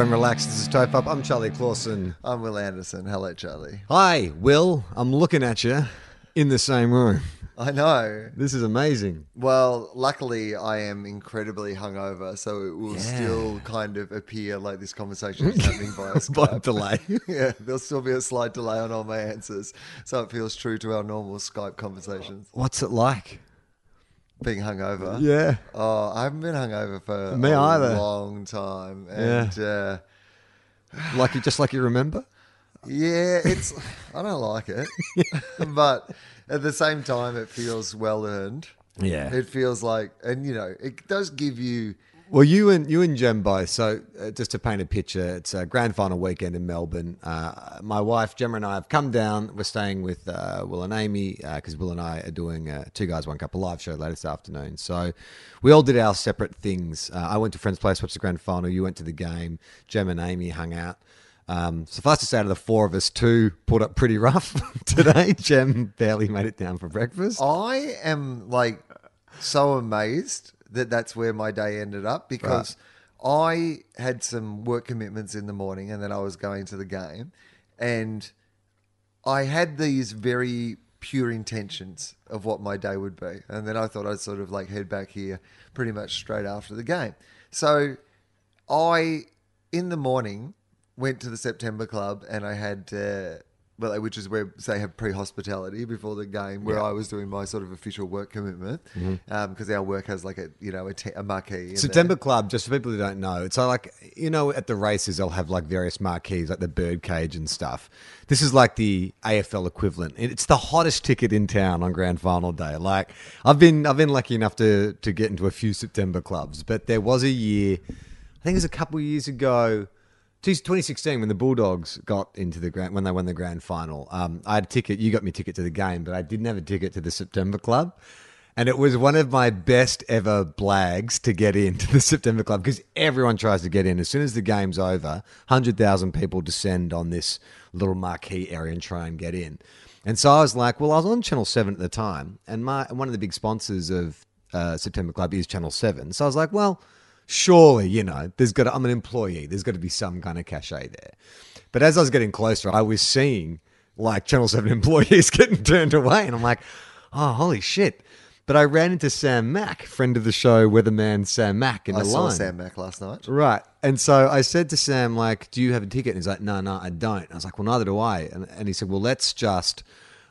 Everyone relax. This is Up. I'm Charlie Clausen. I'm Wil Anderson. Hello, Charlie. Hi, Wil. I'm looking at you in the same room. I know. This is amazing. Well, luckily, I am incredibly hungover, so it will Yeah. still kind of appear like this conversation is happening via By Skype. delay. yeah, there'll still be a slight delay on all my answers, so it feels true to our normal Skype conversations. What's it like? Being hungover. Yeah. Oh, I haven't been hungover for Me a either. long time, and uh, Like you, just like you remember? Yeah, it's I don't like it, but at the same time, it feels well earned. Yeah. It feels like, and you know, it does give you. Well, you and you and Jem both. So, uh, just to paint a picture, it's a grand final weekend in Melbourne. Uh, my wife Gemma and I have come down. We're staying with uh, Wil and Amy because Wil and I are doing a Two Guys One Cup live show later this afternoon. So, we all did our separate things. Uh, I went to friend's place, watched the grand final. You went to the game. Gem and Amy hung out. Um, suffice to say, out of the four of us, two pulled up pretty rough today. Jem barely made it down for breakfast. I am like so amazed that that's where my day ended up because I had some work commitments in the morning, and then I was going to the game, and I had these very pure intentions of what my day would be. And then I thought I'd sort of like head back here pretty much straight after the game. So I, in the morning, went to the September Club and I had, uh, well, which is where they have pre hospitality before the game, where I was doing my sort of official work commitment mm-hmm. um, because our work has like a, you know, a, te- a marquee. September Club, just for people who don't know, it's uh, like you know at the races they'll have like various marquees like the birdcage and stuff. This is like the AFL equivalent. It's the hottest ticket in town on grand final day. Like I've been I've been lucky enough to to get into a few September clubs, but there was a year, I think it was a couple of years ago. 2016 when the Bulldogs got into the grand when they won the grand final. Um, I had a ticket. You got me a ticket to the game, but I didn't have a ticket to the September Club. And it was one of my best ever blags to get into the September Club because everyone tries to get in. As soon as the game's over, 100,000 people descend on this little marquee area and try and get in. And so I was like, well, I was on Channel 7 at the time, and my one of the big sponsors of uh, September Club is Channel 7. So I was like, well, surely, you know, there's got to, I'm an employee. There's got to be some kind of cachet there. But as I was getting closer, I was seeing like Channel 7 employees getting turned away. And I'm like, oh, holy shit. But I ran into Sam Mack, friend of the show, weatherman Sam Mack, in I the saw line. Sam Mack last night. Right. And so I said to Sam, like, do you have a ticket? And he's like, no, no, I don't. I was like, well, neither do I. And, and he said, well, let's just,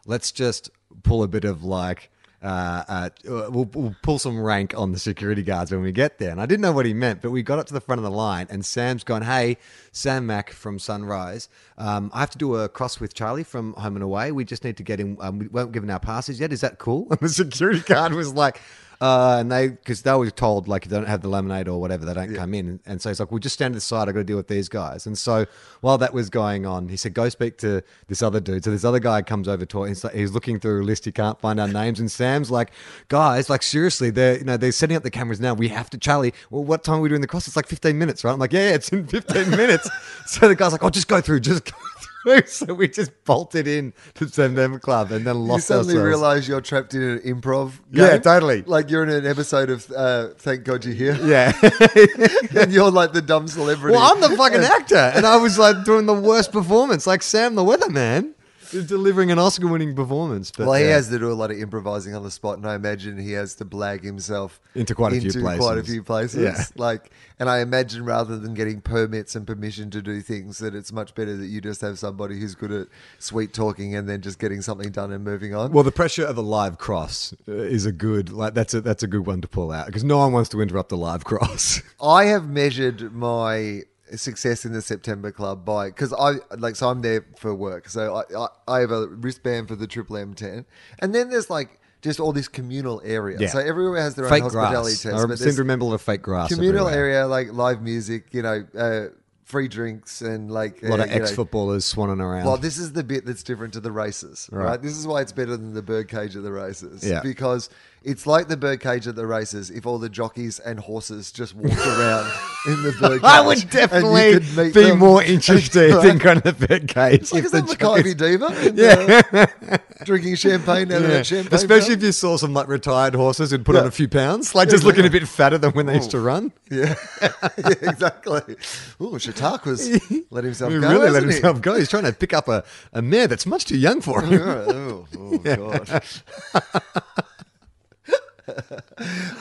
let's just pull a bit of like, uh, uh, we'll, we'll pull some rank on the security guards when we get there. And I didn't know what he meant, but we got up to the front of the line and Sam's gone, hey, Sam Mack from Sunrise, um, I have to do a cross with Charlie from Home and Away. We just need to get in. Um, we weren't given our passes yet. Is that cool? And the security guard was like, uh, and they, because they were told, like, if they don't have the lemonade or whatever, they don't come in. And so he's like, well, just stand to the side. i got to deal with these guys. And so while that was going on, he said, go speak to this other dude. So this other guy comes over to He's, like, he's looking through a list. He can't find our names. And Sam's like, guys, like, seriously, they're, you know, they're setting up the cameras now. We have to, Charlie, well, what time are we doing the cross? It's like 15 minutes, right? I'm like, yeah, it's in 15 minutes. So the guy's like, oh, just go through, just go through. So we just bolted in to September Club and then lost ourselves. You suddenly ourselves. realize you're trapped in an improv. Yeah, totally. Like you're in an episode of uh, Thank God You're Here. yeah. and you're like the dumb celebrity. Well, I'm the fucking actor, and I was like doing the worst performance, like Sam the Weatherman. Delivering an Oscar-winning performance. But well, he yeah. has to do a lot of improvising on the spot, and I imagine he has to blag himself Into quite a few into quite a places. few places. Yeah. Like, and I imagine rather than getting permits and permission to do things, that it's much better that you just have somebody who's good at sweet talking and then just getting something done and moving on. Well, the pressure of a live cross uh, is a good like that's a that's a good one to pull out because no one wants to interrupt a live cross. I have measured my success in the September Club by because I like so I'm there for work, so I, I I have a wristband for the Triple M ten, and then there's like just all this communal area. Yeah. So everywhere has their fake own hospitality grass. test. I seem to remember a lot of fake grass. communal everywhere. area like live music, you know, uh, free drinks and like A lot uh, of ex-footballers swanning around. well, this is the bit that's different to the races, right? Right. This is why it's better than the birdcage at the races. Yeah. Because it's like the birdcage at the races if all the jockeys and horses just walked around in the birdcage. I would definitely be them. more interested Right. in going to the birdcage. Like, if is the that Makybe Diva? Yeah. drinking champagne out of Yeah. that champagne. Especially if you saw some like retired horses who'd put Yeah. on a few pounds, like just looking a bit fatter than when they used to run. Yeah, yeah exactly. Oh, Shatak was let himself He go. really let hasn't he? himself go. He's trying to pick up a, a mare that's much too young for him. oh, oh god.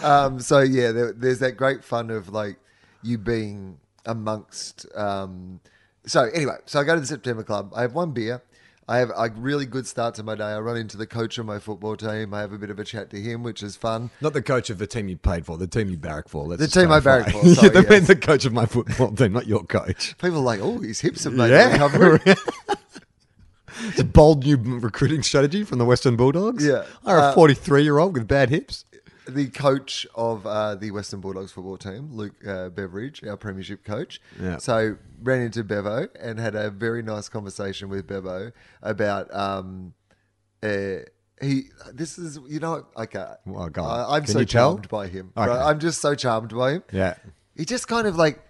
um, so yeah, there, there's that great fun of like you being amongst. Um, so anyway, so I go to the September Club. I have one beer. I have a really good start to my day. I run into the coach of my football team. I have a bit of a chat to him, which is fun. Not the coach of the team you played for, the team you barrack for. Let's The team I barrack for, sorry, yeah, the, yes. the coach of my football team, not your coach. People are like, oh, his hips have made Yeah. a recovery. It's a bold new recruiting strategy from the Western Bulldogs. Yeah. Uh, a 43 year old with bad hips. The coach of uh, the Western Bulldogs football team, Luke uh, Beveridge, our premiership coach. Yeah. So ran into Bevo and had a very nice conversation with Bevo about um, uh, he. This is you know okay. Well, go on. I, I'm Can so you tell? charmed by him. Okay. Right? I'm just so charmed by him. Yeah. He just kind of like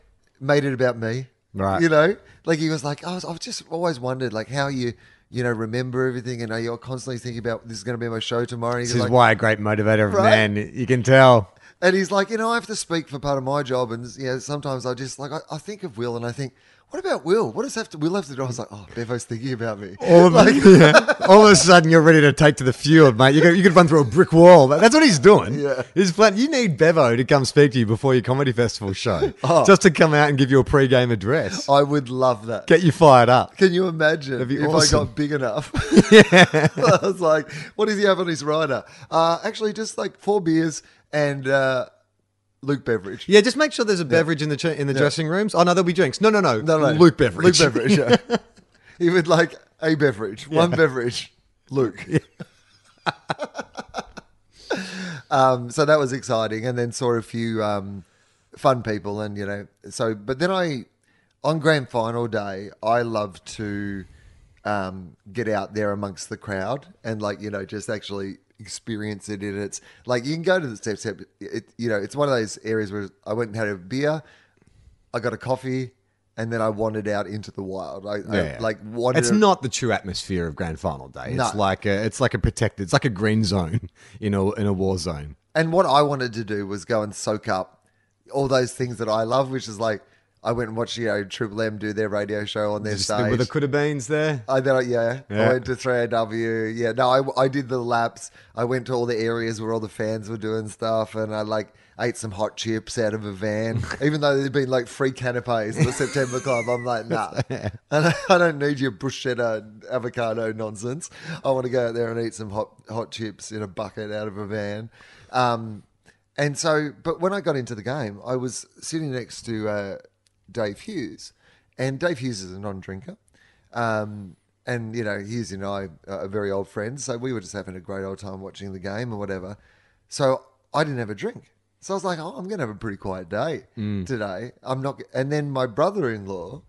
made it about me. Right. You know, like he was like, I was, I've just always wondered like how you. You know, remember everything, and you're constantly thinking about this is going to be my show tomorrow. This is like, why a great motivator of Right? man. You can tell. and he's like, you know, I have to speak for part of my job, and yeah, sometimes I just like I, I think of Wil, and I think, what about Wil? What does have to Wil have to do? I was like, oh, Bevo's thinking about me. All of, yeah. All of a sudden, you're ready to take to the field, mate. You could, you could run through a brick wall. That's what he's doing. Yeah. He's plan- You need Bevo to come speak to you before your comedy festival show, Oh. just to come out and give you a pre-game address, I would love that. get you fired up. Can you imagine if awesome. I got big enough? yeah. I was like, what does he have on his rider? Uh, actually, just like four beers and uh, Luke Beveridge. Yeah, just make sure there's a beverage in the ch- in the dressing rooms. Oh no, there'll be drinks. No, no, no, No, no, Luke beverage. Luke Beveridge. Yeah. he would like a beverage, one beverage. Luke. um, so that was exciting, and then saw a few um, fun people, and you know, so but then I on grand final day, I love to um, get out there amongst the crowd and like you know just actually experience it in its like you can go to the step step it, you know it's one of those areas where I went and had a beer I got a coffee and then I wandered out into the wild I, I Yeah. like wandered It's not the true atmosphere of grand final day. It's No. like a, it's like a protected. It's like a green zone in a in a war zone. And what I wanted to do was go and soak up all those things that I love, which is like I went and watched you know Triple M do their radio show on their Just stage. with the could have beens there. I then I- yeah, I went to 3AW. Yeah, no, I, I did the laps. I went to all the areas where all the fans were doing stuff, and I like ate some hot chips out of a van. Even though there'd been like free canapes at the September Club, I'm like, nah, I don't, I don't need your bruschetta avocado nonsense. I want to go out there and eat some hot hot chips in a bucket out of a van. Um, and so, but when I got into the game, I was sitting next to uh, Dave Hughes, and Dave Hughes is a non-drinker. Um, and you know, Hughes and I are very old friends, so we were just having a great old time watching the game or whatever. So I didn't have a drink, so I was like, "Oh, I'm going to have a pretty quiet day today." I'm not. And then my brother-in-law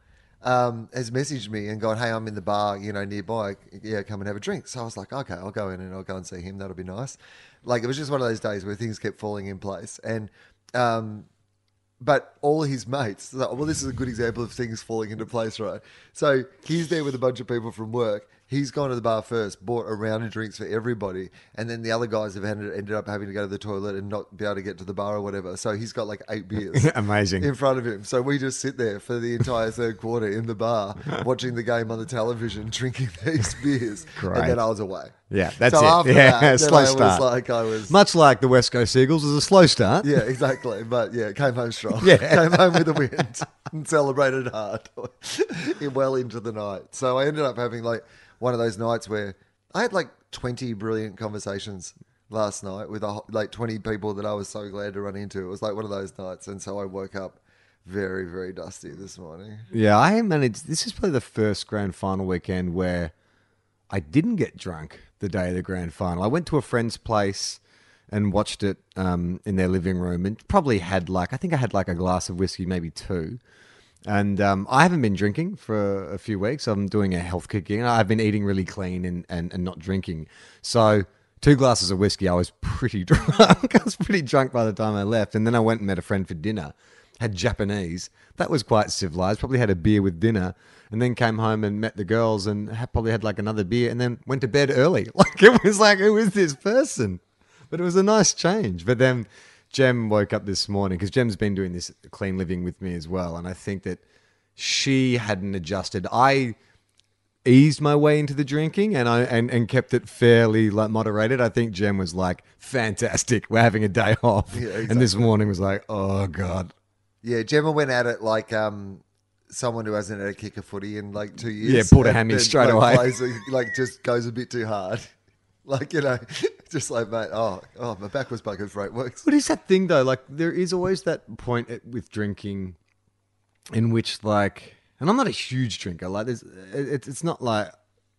um, has messaged me and gone, "Hey, I'm in the bar, you know, nearby. Yeah, come and have a drink." So I was like, "Okay, I'll go in and I'll go and see him. That'll be nice." Like it was just one of those days where things kept falling in place, and um, but all his mates, well, this is a good example of things falling into place, right? So he's there with a bunch of people from work. He's gone to the bar first, bought a round of drinks for everybody, and then the other guys have ended, ended up having to go to the toilet and not be able to get to the bar or whatever. So he's got like eight beers Amazing. in front of him. So we just sit there for the entire third quarter in the bar, watching the game on the television, drinking these beers, Great. and then I was away. Yeah, that's so it. After Yeah, that, slow I start. was like, I was Much like the West Coast Eagles, was a slow start. yeah, exactly. But yeah, came home strong. Yeah. came home with a win and celebrated hard well into the night. So I ended up having like one of those nights where I had like 20 brilliant conversations last night with a, like 20 people that I was so glad to run into. It was like one of those nights. And so I woke up very, very dusty this morning. Yeah, I managed. This is probably the first grand final weekend where I didn't get drunk the day of the grand final. I went to a friend's place and watched it um, in their living room and probably had like, I think I had like a glass of whiskey, maybe two. And um, I haven't been drinking for a few weeks. I'm doing a health kick in. I've been eating really clean and, and, and not drinking. So, two glasses of whiskey, I was pretty drunk. I was pretty drunk by the time I left. And then I went and met a friend for dinner, had Japanese. That was quite civilized. Probably had a beer with dinner. And then came home and met the girls and probably had like another beer and then went to bed early. Like, it was like, who is this person? But it was a nice change. But then Jem woke up this morning because Jem's been doing this clean living with me as well. And I think that she hadn't adjusted. I eased my way into the drinking and I and, and kept it fairly like moderated. I think Jem was like, fantastic, we're having a day off. Yeah, And this morning was like, oh God. Yeah, Gemma went at it like um, someone who hasn't had a kick of footy in like two years. Yeah, pulled a hammy straight like, away. plays like just goes a bit too hard. Like, you know, just like, mate, oh, oh, my back was bugging for eight weeks. What is that thing though? Like there is always that point at- with drinking in which like, and I'm not a huge drinker. Like there's, it, it's not like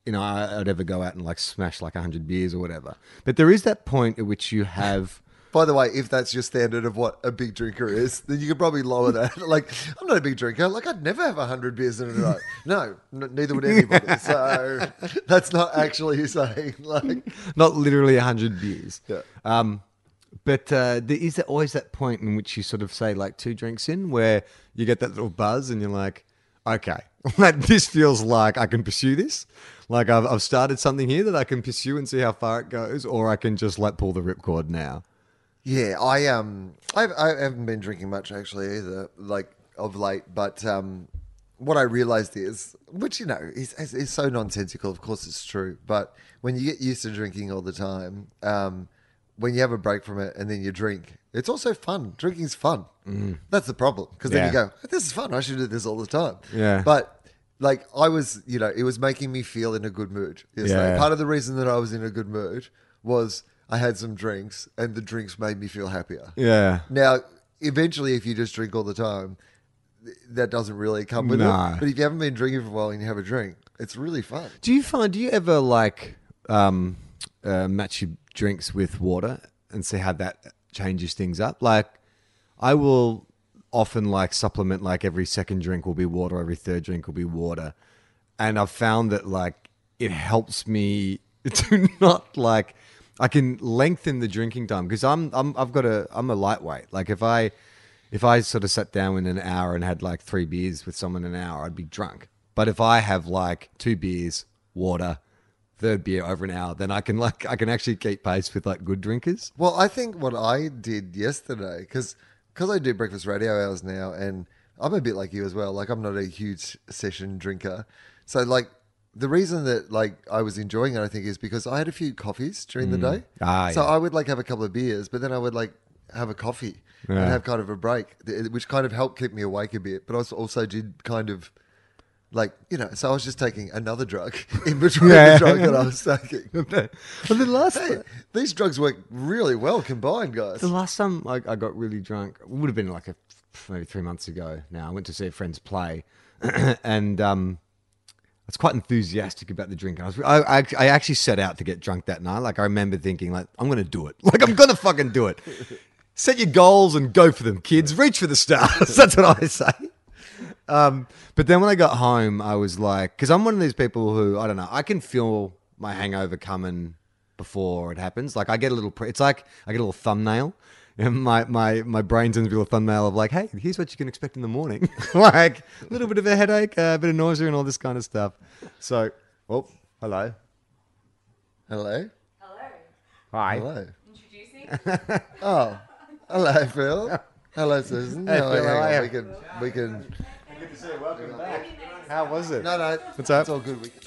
you know I, I'd ever go out and like smash like hundred beers or whatever. But there is that point at which you have. By the way, if that's your standard of what a big drinker is, then you could probably lower that. like, I'm not a big drinker. Like, I'd never have 100 beers in a night. No, n- neither would anybody. So that's not actually saying, like, not literally 100 beers. Yeah. Um, but uh, there is always that point in which you sort of say, like, two drinks in, where you get that little buzz and you're like, okay, like, this feels like I can pursue this. Like, I've, I've started something here that I can pursue and see how far it goes, or I can just, like, pull the ripcord now. Yeah, I um, I, I haven't been drinking much actually either, like of late. But um, what I realized is, which you know is, is, is so nonsensical. Of course, it's true. But when you get used to drinking all the time, um, when you have a break from it and then you drink, it's also fun. Drinking's fun. That's the problem because then you go, "This is fun. I should do this all the time." Yeah. But like I was, you know, it was making me feel in a good mood. Yeah. Part of the reason that I was in a good mood was I had some drinks, and the drinks made me feel happier. Yeah. Now, eventually, if you just drink all the time, th- that doesn't really come with No. it. But if you haven't been drinking for a while and you have a drink, it's really fun. Do you find, do you ever, like, um, uh, match your drinks with water and see how that changes things up? Like, I will often like supplement like every second drink will be water, every third drink will be water. And I've found that like it helps me to not like I can lengthen the drinking time because I'm I'm I've got a I'm a lightweight. Like if I if I sort of sat down in an hour and had like three beers with someone an hour, I'd be drunk. But if I have like two beers, water, third beer over an hour, then I can like I can actually keep pace with like good drinkers. Well, I think what I did yesterday, because I do breakfast radio hours now, and I'm a bit like you as well. Like I'm not a huge session drinker, so like the reason that like I was enjoying it, I think, is because I had a few coffees during the day. Ah, so yeah. I would like have a couple of beers, but then I would like have a coffee and have kind of a break, th- which kind of helped keep me awake a bit. But I also- also did kind of. Like you know, so I was just taking another drug in between Yeah. the drug that I was taking. but the last Hey, these drugs work really well combined, guys. The last time I, I got really drunk would have been like a, maybe three months ago. Now I went to see a friend's play, and um, was quite enthusiastic about the drink. I was, I, I, I actually set out to get drunk that night. Like I remember thinking, like I'm to do it. Like I'm to fucking do it. Set your goals and go for them, kids. Reach for the stars. That's what I say. Um, but then when I got home, I was like, because I'm one of these people who I don't know, I can feel my hangover coming before it happens. Like I get a little, pre- it's like I get a little thumbnail. And my, my, my brain sends me a thumbnail of like, hey, here's what you can expect in the morning. like a little bit of a headache, uh, a bit of nausea, and all this kind of stuff. So, well, Hello. Hello. Hello. Hi. Hello. Introducing. Oh, hello, Phil. Hello, Susan. Hey, No, Phil, hang how on, are We you? can. We can. Welcome back. How was it? No, no. What's up? It's all good. We can.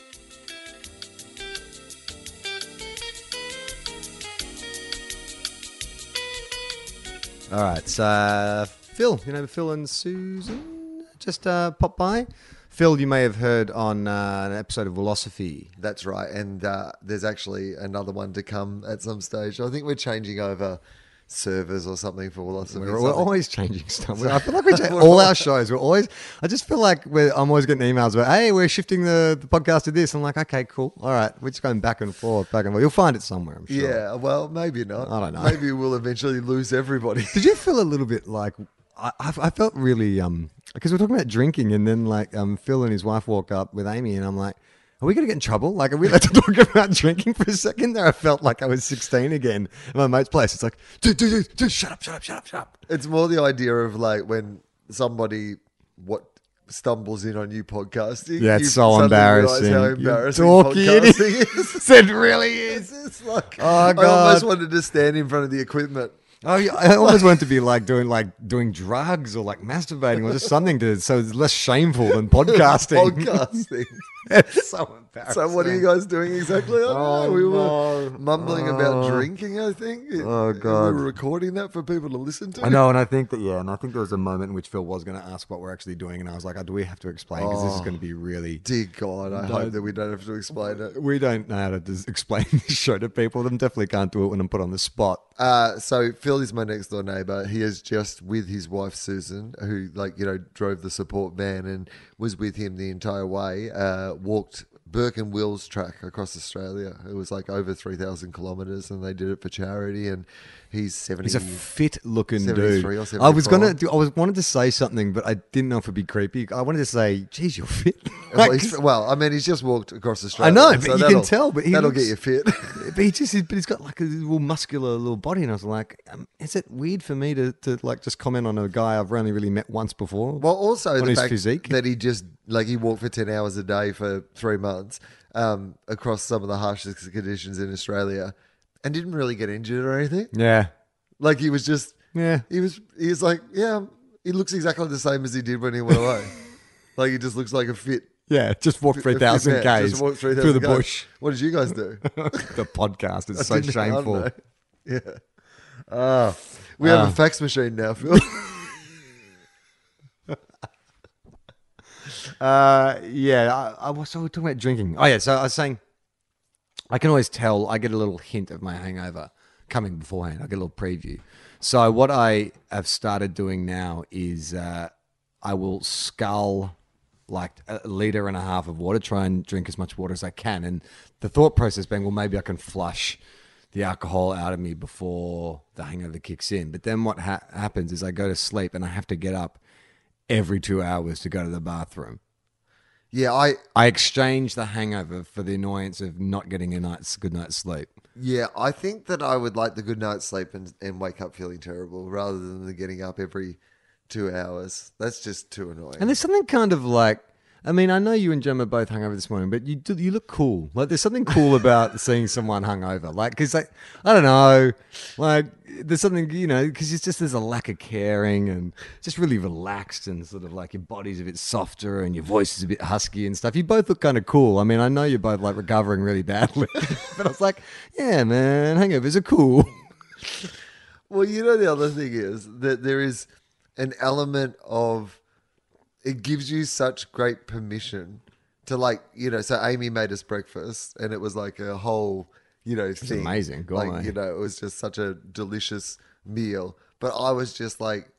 All right, so Phil, you know Phil and Susan just uh, popped by. Phil, you may have heard on uh, an episode of Philosophy. That's right. And uh, there's actually another one to come at some stage. I think we're changing over servers or something for us. We're, we're always changing stuff. I feel like we change all our shows. We're always. I just feel like we're, I'm always getting emails about, "Hey, we're shifting the, the podcast to this." I'm like, "Okay, cool. All right, we're just going back and forth, back and forth. You'll find it somewhere, I'm sure." Yeah, well, maybe not. I don't know. Maybe we'll eventually lose everybody. Did you feel a little bit like I, I I felt really um because we're talking about drinking and then like um Phil and his wife walk up with Amy and I'm like, are we gonna get in trouble? Like, are we allowed to talk about drinking for a second? There, I felt like I was 16 again at my mate's place. It's like, dude, dude, dude, dude, shut up, shut up, shut up, shut up. It's more the idea of like when somebody what stumbles in on you podcasting. Yeah, it's you so embarrassing. How embarrassing dorky podcasting idiot. is. it really is. It's like Oh, I almost wanted to stand in front of the equipment. Oh, yeah, I almost wanted to be like doing like doing drugs or like masturbating or just something to so it's less shameful than podcasting. Podcasting. It's so embarrassing. so what are you guys doing exactly? I Oh, know. We no. were mumbling about Oh. drinking. I think. Oh, God. We were recording that for people to listen to. I know, and I think that yeah, and I think there was a moment in which Phil was going to ask what we're actually doing, and I was like, oh, "Do we have to explain? Because this is Oh. going to be really." Dear God, I hope that we don't have to explain it. We don't know how to explain this show to people. Them definitely can't do it when I'm put on the spot. Uh, so Phil is my next door neighbor. He is just with his wife Susan, who like you know drove the support van and was with him the entire way. Uh, walked Burke and Wills track across Australia. It was like over three thousand kilometers, and they did it for charity. And he's seventy. He's a fit-looking dude. or I was gonna, do, I was wanted to say something, but I didn't know if it'd be creepy. I wanted to say, "Geez, you're fit." well, Like, well, I mean, he's just walked across Australia. I know, but so you can tell, but that'll looks- get you fit. but he just, but he's got like a little muscular little body, and I was like, um, "Is it weird for me to, to like just comment on a guy I've only really met once before?" Well, also the fact physique? that he just like he walked for ten hours a day for three months um, across some of the harshest conditions in Australia, and didn't really get injured or anything. yeah, Like he was just yeah. he was he was like yeah he looks exactly the same as he did when he went away. like he just looks like a fit. Yeah, just walked three thousand three fit thousand man. k's Just walked through the Ks. bush. What did you guys do? the podcast is so I didn't- I don't shameful. Yeah. Ah, we have Ah. a fax machine now, Phil. Uh, yeah, I, I was so we're talking about drinking. Oh yeah, so I was saying, I can always tell. I get a little hint of my hangover coming beforehand. I get a little preview. So what I have started doing now is uh, I will scull like a liter and a half of water, try and drink as much water as I can, and the thought process being, well, maybe I can flush the alcohol out of me before the hangover kicks in. But then what ha- happens is I go to sleep and I have to get up every two hours to go to the bathroom. Yeah, I I exchange the hangover for the annoyance of not getting a night's good night's sleep. Yeah, I think that I would like the good night's sleep and, and wake up feeling terrible rather than the getting up every two hours. That's just too annoying. And there's something kind of like, I mean, I know you and Jem are both hungover this morning, but you do, you look cool. Like there's something cool about seeing someone hungover. Like, because like, I don't know, like there's something you know, because it's just there's a lack of caring and just really relaxed and sort of like your body's a bit softer and your voice is a bit husky and stuff. You both look kind of cool. I mean, I know you're both like recovering really badly, but I was like, yeah, man, hangovers are cool. well, you know, the other thing is that there is an element of it gives you such great permission to like, you know, so Amy made us breakfast and it was like a whole, you know, thing. amazing. Go like, on, you know, it was just such a delicious meal. But I was just like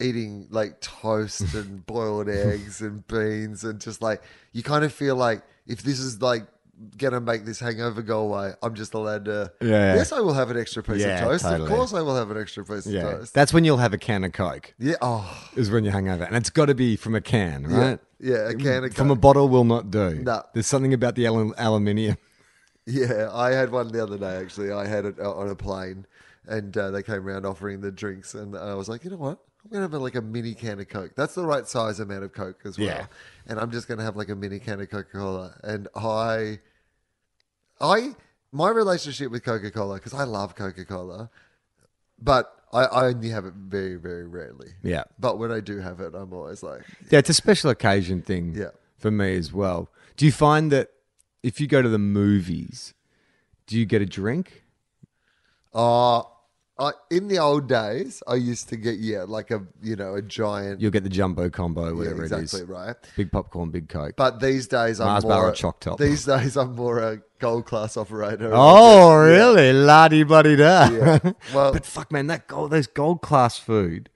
eating like toast and boiled eggs and beans and just like you kind of feel like if this is like gonna make this hangover go away, I'm just allowed to Yeah. Yes, I will have an extra piece Yeah, of toast. totally. Of course I will have an extra piece Yeah, of toast. that's when you'll have a can of Coke. yeah. Oh Is when you're hungover, and it's got to be from a can, right? Yeah, a can of From a Coke. bottle will not do. No. There's something about the alu- aluminium. Yeah, I had one the other day actually. I had it uh, on a plane and uh, they came around offering the drinks and I was like, you know what? I'm to have like a mini can of Coke. That's the right size amount of Coke as well. Yeah. And I'm just going to have like a mini can of Coca Cola. And I I my relationship with Coca Cola because I love Coca Cola, but I, I only have it very very rarely. Yeah. But when I do have it, I'm always like, Yeah, it's a special occasion thing Yeah. for me as well. Do you find that if you go to the movies, do you get a drink? oh. I, in the old days, I used to get yeah, like a you know a giant You'll get the jumbo combo, yeah, whatever exactly it is. right. Big popcorn, big coke. But these days, I'm Mars more bar or a- choc top? These days, I'm more a gold class operator. oh, Yeah. really? La di buddy da. Yeah. Well- but fuck, man, that gold, those gold class food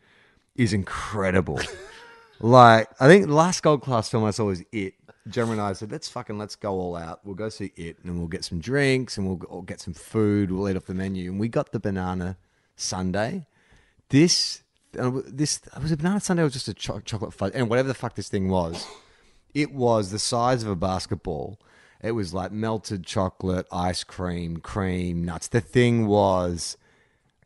is incredible. like, I think the last gold class film I saw was It. Gemma and I said, let's fucking let's go all out. We'll go see It, and we'll get some drinks, and we'll, we'll get some food. We'll eat off the menu, and we got the banana sundae. This, this was a banana sundae. Or just a cho- chocolate fudge, and whatever the fuck this thing was, it was the size of a basketball. It was like melted chocolate, ice cream, cream, nuts. The thing was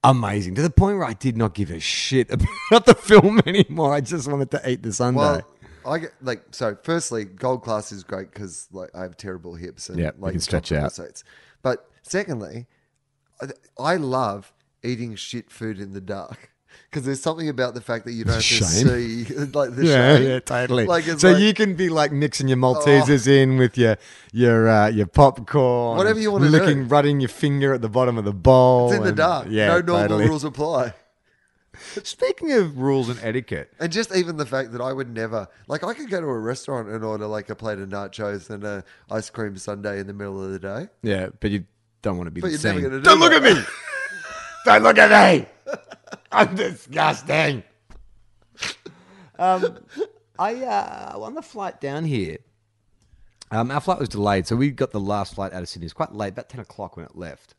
amazing to the point where I did not give a shit about the film anymore. I just wanted to eat the sundae. Well, I get like so. Firstly, gold class is great because like I have terrible hips and Yeah, you like can stretch out. But secondly, I love eating shit food in the dark because there's something about the fact that you don't Shame. see like the yeah, shame. yeah, totally. Like so like- Oh. you can be like mixing your Maltesers in with your your uh, your popcorn, Whatever you wanna licking, do. running your finger at the bottom of the bowl. It's in the dark. Yeah, no normal totally. rules apply. Speaking of rules and etiquette, And just even the fact that I would never like I could go to a restaurant and order like a plate of nachos and a ice cream sundae in the middle of the day. yeah, but you don't want to be But the you're same. never gonna do don't look that. at me. Don't look at me. I'm disgusting. Um, I uh, on the flight down here. Um, our flight was delayed, so we got the last flight out of Sydney. It was quite late, about ten o'clock when it left,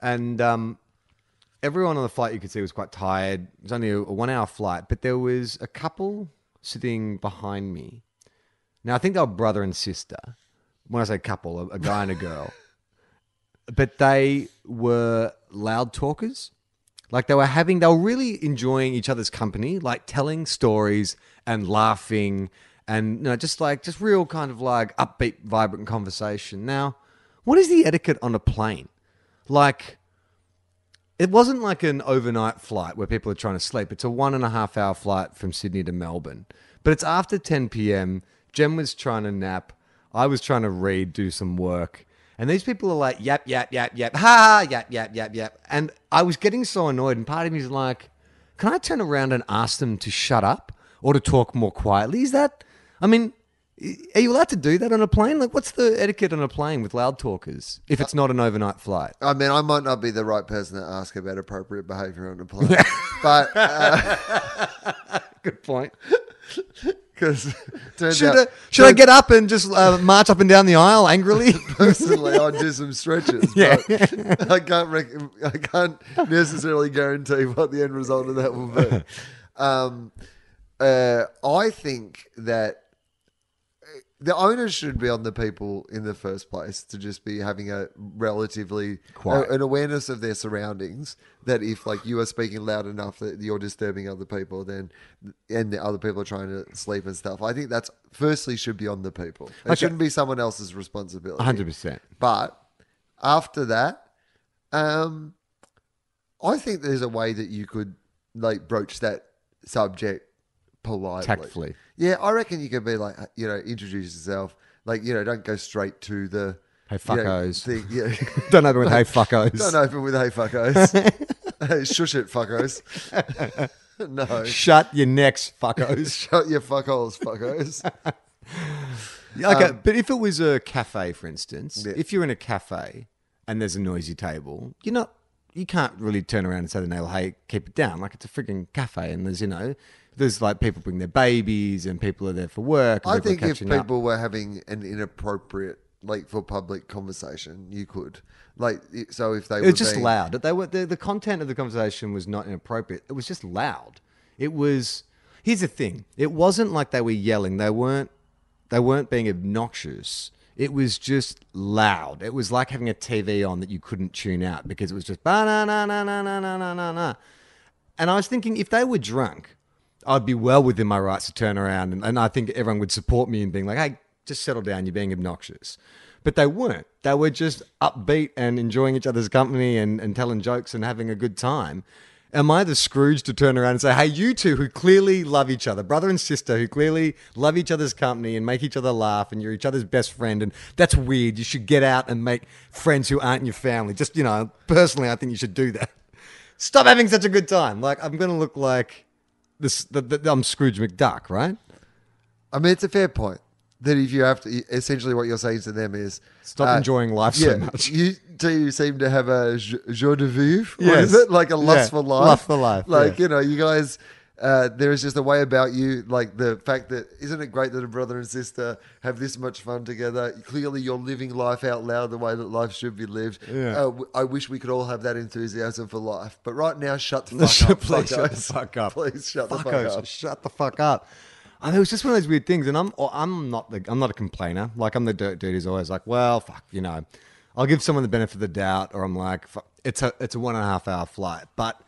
and um, everyone on the flight you could see was quite tired. It was only a, a one-hour flight, but there was a couple sitting behind me. Now I think they were brother and sister. When I say couple, a, a guy and a girl, but they were loud talkers. Like they were having, they were really enjoying each other's company, like telling stories and laughing, and you know, just like just real kind of like upbeat, vibrant conversation. Now, what is the etiquette on a plane? Like, it wasn't like an overnight flight where people are trying to sleep. It's a one and a half hour flight from Sydney to Melbourne, but it's after 10 p.m. Jem was trying to nap. I was trying to read, do some work. And these people are like, yap, yap, yap, yap, ha, yap, yap, yap, yap. And I was getting so annoyed. And part of me is like, can I turn around and ask them to shut up or to talk more quietly? Is that, I mean, are you allowed to do that on a plane? Like, what's the etiquette on a plane with loud talkers if it's not an overnight flight? I mean, I might not be the right person to ask about appropriate behavior on a plane, but uh, Good point. because Should, out, I, should I get up and just uh, march up and down the aisle angrily? personally, I'd do some stretches. Yeah. but I can't. Rec- I can't necessarily guarantee what the end result of that will be. Um, uh, I think that the onus should be on the people in the first place to just be having a relatively Quiet. a- an awareness of their surroundings. That if like you are speaking loud enough that you're disturbing other people, then and the other people are trying to sleep and stuff. I think that's firstly should be on the people. It Okay. shouldn't be someone else's responsibility. 100%. But after that, um, I think there's a way that you could like broach that subject politely, Tactfully. Yeah, I reckon you could be like, you know, introduce yourself. Like, you know, don't go straight to the Hey, you know, fuckos. Yeah, Don't open with hey fuckos. don't open with hey fuckos. hey, shush it, fuckos. no, Shut your necks, fuckos. shut your fuckholes, fuckos. okay, um, but if it was a cafe, for instance, Yeah. if you're in a cafe and there's a noisy table, you're not, you can't really turn around and say to the nail, hey, keep it down. Like it's a freaking cafe, and there's, you know, there's like people bring their babies and people are there for work. And I think if catching up. people were having an inappropriate, like for public conversation, you could, like, so if they It were was just being- loud. They were the, the content of the conversation was not inappropriate. It was just loud. It was. Here's the thing. It wasn't like they were yelling. They weren't. They weren't being obnoxious. It was just loud. It was like having a TV on that you couldn't tune out because it was just na na na na na na na na. And I was thinking, if they were drunk, I'd be well within my rights to turn around, and, and I think everyone would support me in being like, "Hey, just settle down. You're being obnoxious." but they weren't. They were just upbeat and enjoying each other's company and, and telling jokes and having a good time. Am I the Scrooge to turn around and say, hey, you two who clearly love each other, brother and sister who clearly love each other's company and make each other laugh and you're each other's best friend and that's weird. You should get out and make friends who aren't your family. Just, you know, personally, I think you should do that. Stop having such a good time. Like, I'm going to look like this, the, the, I'm Scrooge McDuck, right? I mean, it's a fair point that if you have to, essentially what you're saying to them is Stop uh, enjoying life yeah, so much. You two seem to have a jo- joie de vivre. What Yes. is it? Like a lust Yeah, for life. lust for life, Like, yes. you know, you guys, uh, there is just a way about you. Like the fact that, isn't it great that a brother and sister have this much fun together? Clearly, you're living life out loud the way that life should be lived. Yeah. Uh, w- I wish we could all have that enthusiasm for life. But right now, shut the fuck Shut- up. please shut the fuck up. Please shut the fuck up. Shut the fuck up. I mean, it was just one of those weird things, and I'm I'm not the I'm not a complainer. Like I'm the dirt dude who's always like, well, fuck, you know, I'll give someone the benefit of the doubt, or I'm like, fuck, it's a it's a one and a half hour flight, but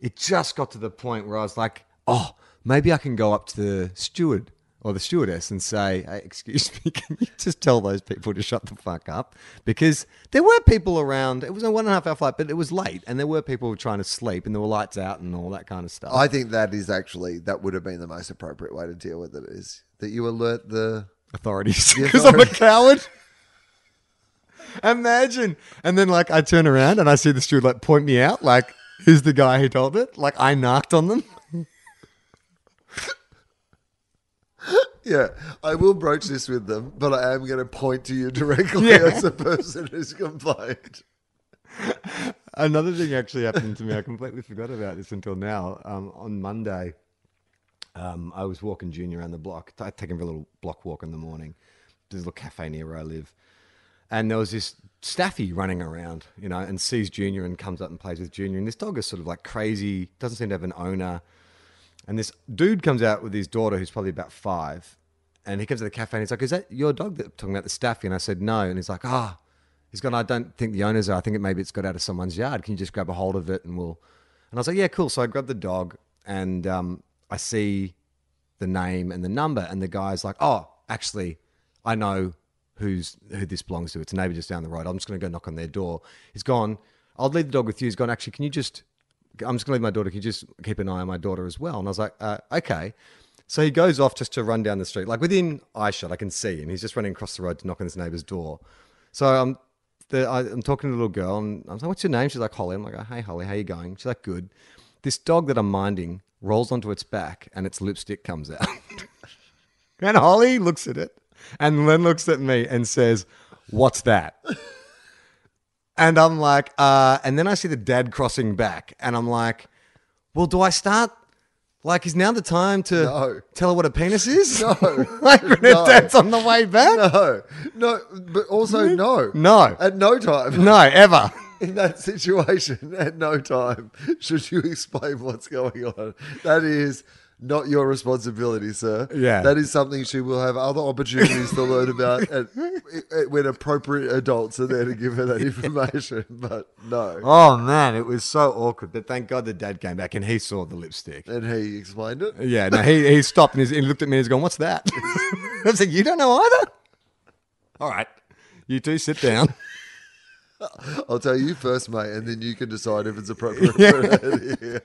it just got to the point where I was like, oh, maybe I can go up to the steward or the stewardess and say, hey, excuse me, can you just tell those people to shut the fuck up? Because there were people around. It was a one and a half hour flight, but it was late, and there were people trying to sleep, and there were lights out and all that kind of stuff. I think that is actually that would have been the most appropriate way to deal with it. Is that you alert the authorities because I'm a coward. Imagine. And then, like, I turn around and I see the steward, like, point me out, like, who's the guy who told it? Like, I knocked on them. yeah. I will broach this with them, but I am going to point to you directly Yeah. as the person who's complained. Another thing actually happened to me. I completely forgot about this until now. Um, on Monday, um, I was walking Junior around the block. I take him for a little block walk in the morning. There's a little cafe near where I live. And there was this staffy running around, you know, and sees Junior and comes up and plays with Junior. And this dog is sort of like crazy, doesn't seem to have an owner. And this dude comes out with his daughter, who's probably about five. And he comes to the cafe and he's like, Is that your dog that talking about the staffy? And I said, No. And he's like, Ah, he's gone, I don't think the owners are. I think it maybe it's got out of someone's yard. Can you just grab a hold of it and we'll. And I was like, Yeah, cool. So I grabbed the dog and um, I see the name and the number. And the guy's like, Oh, actually, I know who's who this belongs to. It's a neighbor just down the road. I'm just going to go knock on their door. He's gone. I'll leave the dog with you. He's gone. Actually, can you just? I'm just going to leave my daughter. Can you just keep an eye on my daughter as well? And I was like, uh, okay. So he goes off just to run down the street, like within eye shot. I can see him. He's just running across the road to knock on his neighbor's door. So I'm, the, I, I'm talking to the little girl, and I'm like, "What's your name?" She's like, "Holly." I'm like, "Hey, Holly, how are you going?" She's like, "Good." This dog that I'm minding rolls onto its back, and its lipstick comes out. And Holly looks at it and then looks at me and says, What's that? And I'm like, uh, and then I see the dad crossing back, and I'm like, Well, do I start? Like, is now the time to No. tell her what a penis is? No. like when No. dad's on the way back? No, no, but also no. No. At no time. No, ever. In that situation, at no time should you explain what's going on. That is not your responsibility, sir. Yeah. That is something she will have other opportunities to learn about at, at- when appropriate adults are there to give her that information. But no. Oh man, it was so awkward. But thank God the dad came back and he saw the lipstick. And he explained it. Yeah, no, he, he stopped and he's- he looked at me and he's going, What's that? I was like, You don't know either? All right. You two sit down. I'll tell you first, mate, and then you can decide if it's appropriate. for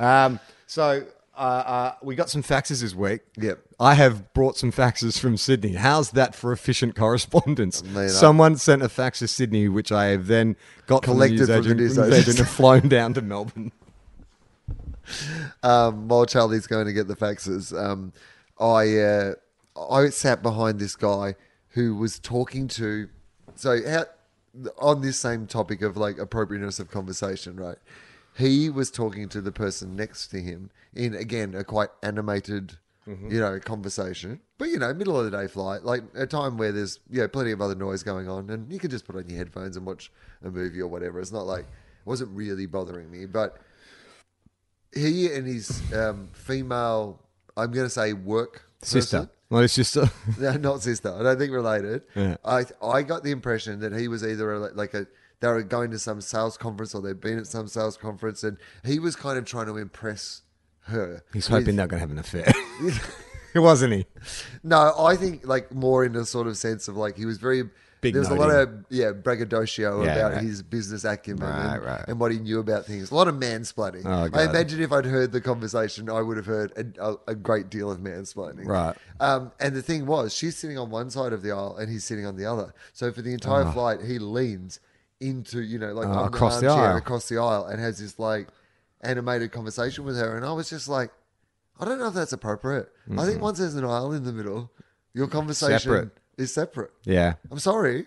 yeah. Um, so uh, uh, we got some faxes this week. Yep. I have brought some faxes from Sydney. How's that for efficient correspondence? Someone sent a fax to Sydney, which I have then got Collected from the from news the agent, news agent agent. and flown down to Melbourne. um, while Charlie's going to get the faxes, um, I uh, I sat behind this guy who was talking to. So how, on this same topic of like appropriateness of conversation, right? He was talking to the person next to him in again a quite animated. You know, conversation, but you know, middle of the day flight, like a time where there's you know plenty of other noise going on, and you can just put on your headphones and watch a movie or whatever. It's not like it wasn't really bothering me, but he and his um, female, I'm going to say work Sister. person- Not his sister. no, not sister. I don't think related. Yeah. I I got the impression that he was either a, like a they were going to some sales conference or they'd been at some sales conference, and he was kind of trying to impress her. He's hoping they're going to have an affair. wasn't he? No, I think like more in a sort of sense of like he was very Big There was a lot of yeah braggadocio Yeah, about right. his business acumen Right, and, right. and what he knew about things. A lot of mansplaining. Oh, I imagine if I'd heard the conversation, I would have heard a, a, great deal of mansplaining. Right. Um, and the thing was, she's sitting on one side of the aisle and he's sitting on the other. So for the entire flight, he leans into you know like uh, on across the aisle. across the aisle and has this like animated conversation with her. And I was just like, I don't know if that's appropriate. I think once there's an aisle in the middle, your conversation Separate. is separate. Yeah. I'm sorry.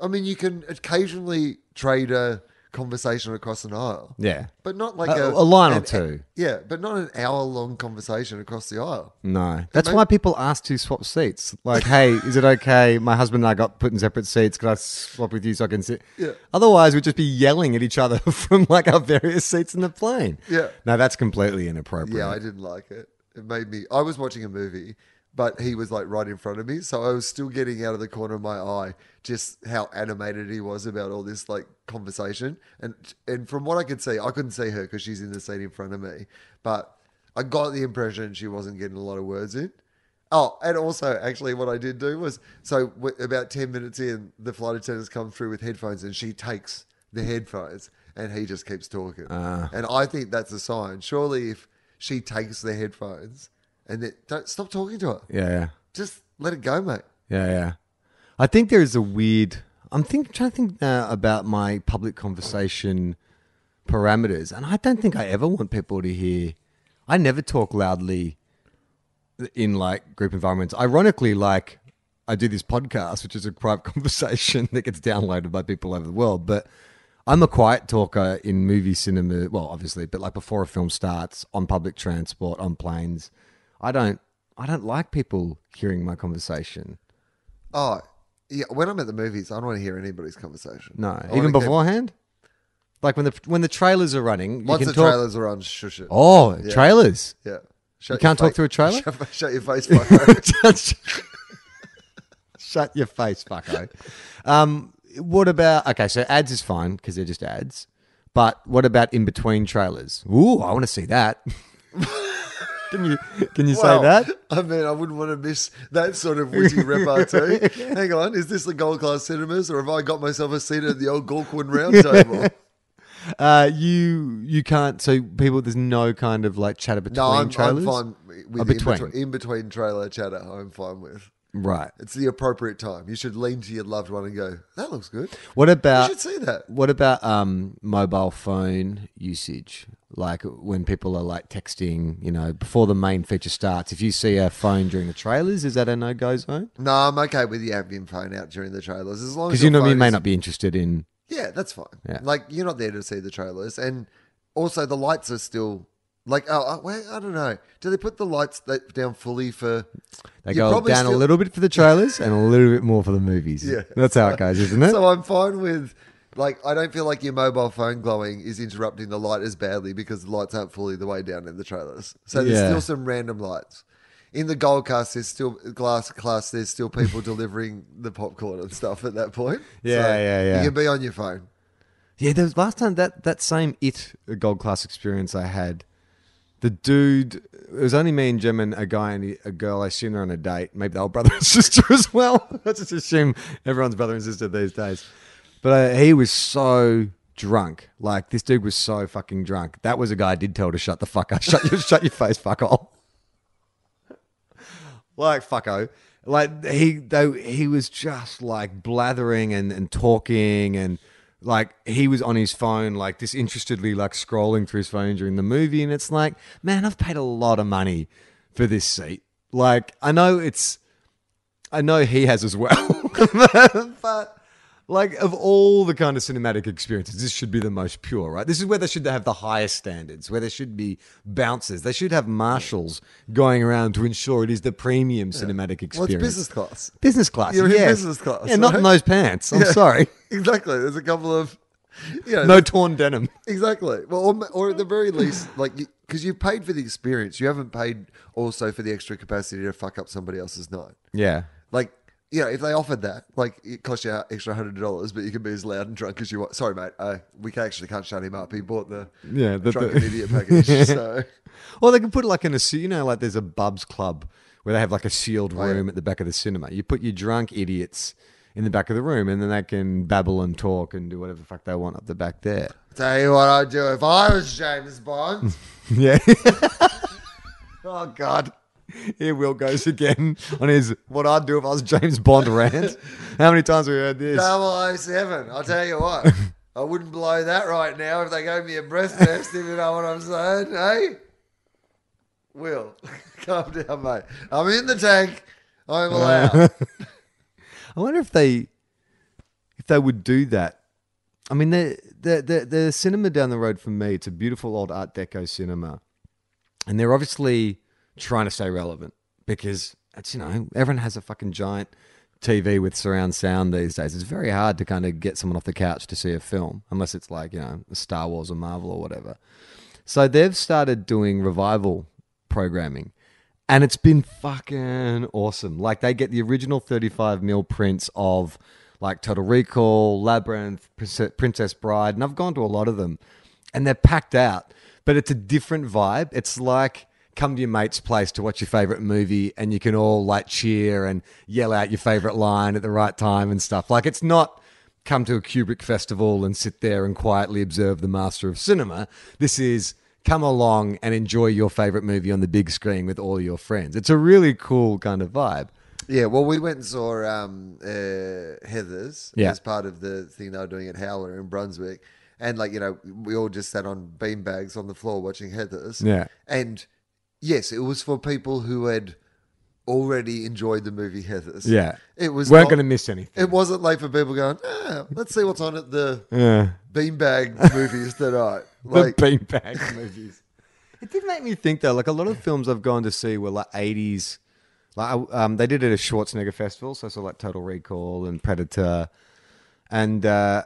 I mean, you can occasionally trade a conversation across an aisle, Yeah. but not like A- a, a line or an- two. Yeah, but not an hour long conversation across the aisle. No. That's may- why people ask to swap seats. Like, hey, is it okay? My husband and I got put in separate seats. Could I swap with you so I can sit? Yeah. Otherwise, we'd just be yelling at each other from like our various seats in the plane. Yeah. No, that's completely inappropriate. Yeah, I didn't like it. It made me. I was watching a movie, but he was like right in front of me, so I was still getting out of the corner of my eye just how animated he was about all this like conversation. And and from what I could see, I couldn't see her because she's in the seat in front of me, but I got the impression she wasn't getting a lot of words in. Oh, and also, actually, what I did do was so w- about 10 minutes in, the flight attendants come through with headphones and she takes the headphones and he just keeps talking. Ah. And I think that's a sign. Surely, if she takes the headphones and then don't stop talking to it. Yeah, yeah. just let it go, mate. Yeah, yeah. I think there is a weird. I'm think, trying to think uh, about my public conversation parameters, and I don't think I ever want people to hear. I never talk loudly in like group environments. Ironically, like I do this podcast, which is a private conversation that gets downloaded by people over the world, but. I'm a quiet talker in movie cinema. Well, obviously, but like before a film starts, on public transport, on planes, I don't. I don't like people hearing my conversation. Oh, yeah. When I'm at the movies, I don't want to hear anybody's conversation. No, I wanna even keep- beforehand. Like when the when the trailers are running, you Once can the talk. trailers are on, shush it. Oh, Yeah. trailers! Yeah. You Shut your can't talk through a trailer? Shut, shut your face, fucker. Shut your face, fucko. Um, what about okay? So ads is fine because they're just ads. But what about in between trailers? Ooh, I want to see that. can you can you Well, say that? I mean, I wouldn't want to miss that sort of witty repartee. Hang on, is this the Gold Class Cinemas, or have I got myself a seat at the old Algonquin Round Table? Uh, you you can't. So people, there's no kind of like chatter between trailers? No, I'm, I'm fine with Oh, in between. between. in between trailer chatter. I'm fine with. Right. It's the appropriate time. You should lean to your loved one and go, "That looks good." What about? You should see that. What about um, mobile phone usage? Like when people are like texting, you know, before the main feature starts. If you see a phone during the trailers, is that a no go zone? No, I'm okay with the having your phone out during the trailers as long as Because you know you may is- not be interested in. Yeah, that's fine. Yeah. Like you're not there to see the trailers, and also the lights are still like oh, oh wait, I don't know. Do they put the lights down fully for? They You're go down a little bit for the trailers and a little bit more for the movies. Yeah. that's how it goes, isn't it? So I'm fine with. Like, I don't feel like your mobile phone glowing is interrupting the light as badly because the lights aren't fully the way down in the trailers. So there's Yeah. still some random lights. In the gold cast, there's still glass class. There's still people delivering the popcorn and stuff at that point. Yeah, So yeah, yeah. You can be on your phone. Yeah, there was last time that that same it uh, gold class experience I had. The dude, it was only me and Jim and a guy and a girl. I assume they're on a date. Maybe they were brother and sister as well. I just assume everyone's brother and sister these days. But uh, he was so drunk. Like this dude was so fucking drunk. That was a guy I did tell to shut the fuck up. Shut your shut your face, fuck off. Like fucko. Like he though he was just like blathering and, and talking and like he was on his phone like disinterestedly like scrolling through his phone during the movie and it's like, man, I've paid a lot of money for this seat. Like I know it's I know he has as well. but like of all the kind of cinematic experiences, this should be the most pure, right? This is where they should have the highest standards, where there should be bouncers. They should have marshals going around to ensure it is the premium cinematic Well, experience. it's business class. Business class. You're in business class, Yeah, not in those pants. I'm Yeah. sorry. Exactly. There's a couple of. You know, No torn denim. Exactly. Well, or, or at the very least, like, because you, have paid for the experience, you haven't paid also for the extra capacity to fuck up somebody else's night. Yeah. Like, you know, if they offered that, like, it cost you an extra hundred dollars, but you can be as loud and drunk as you want. Sorry, mate. Uh, we actually can't shut him up. He bought the Yeah, the- drunken the- idiot package. So Or they can put it like in a, you know, like there's a Bubs club where they have like a sealed Oh, yeah. room at the back of the cinema. You put your drunk idiots in the back of the room, and then they can babble and talk and do whatever the fuck they want up the back there. Tell you what I'd do if I was James Bond. Yeah. oh God. Here Wil goes again on his what I'd do if I was James Bond rant. How many times have we heard this? 007. I'll tell you what. I wouldn't blow that right now if they gave me a breath test, if you know what I'm saying. Hey? Wil, calm down, mate. I'm in the tank. I'm uh, allowed. I wonder if they if they would do that. I mean, the the the, the cinema down the road from me. It's a beautiful old Art Deco cinema, and they're obviously trying to stay relevant because it's you know everyone has a fucking giant TV with surround sound these days. It's very hard to kind of get someone off the couch to see a film unless it's like you know Star Wars or Marvel or whatever. So they've started doing revival programming. And it's been fucking awesome. Like they get the original 35 mil prints of like Total Recall, Labyrinth, Princess Bride, and I've gone to a lot of them. And they're packed out, but it's a different vibe. It's like come to your mate's place to watch your favorite movie and you can all like cheer and yell out your favorite line at the right time and stuff. Like it's not come to a Kubrick festival and sit there and quietly observe the master of cinema. This is come along and enjoy your favorite movie on the big screen with all your friends. It's a really cool kind of vibe. Yeah, well, we went and saw um, uh, Heathers Yeah. as part of the thing they were doing at Howler in Brunswick. And, like, you know, we all just sat on beanbags on the floor watching Heathers. Yeah. And, yes, it was for people who had already enjoyed the movie Heathers. Yeah. It was weren't not- going to miss anything. It wasn't like for people going, ah, let's see what's on at the Yeah. beanbag movies tonight. Like, the beanbag movies. It did make me think though, like a lot of films I've gone to see were like eighties. Like um, they did it at a Schwarzenegger festival, so I saw like Total Recall and Predator, and uh,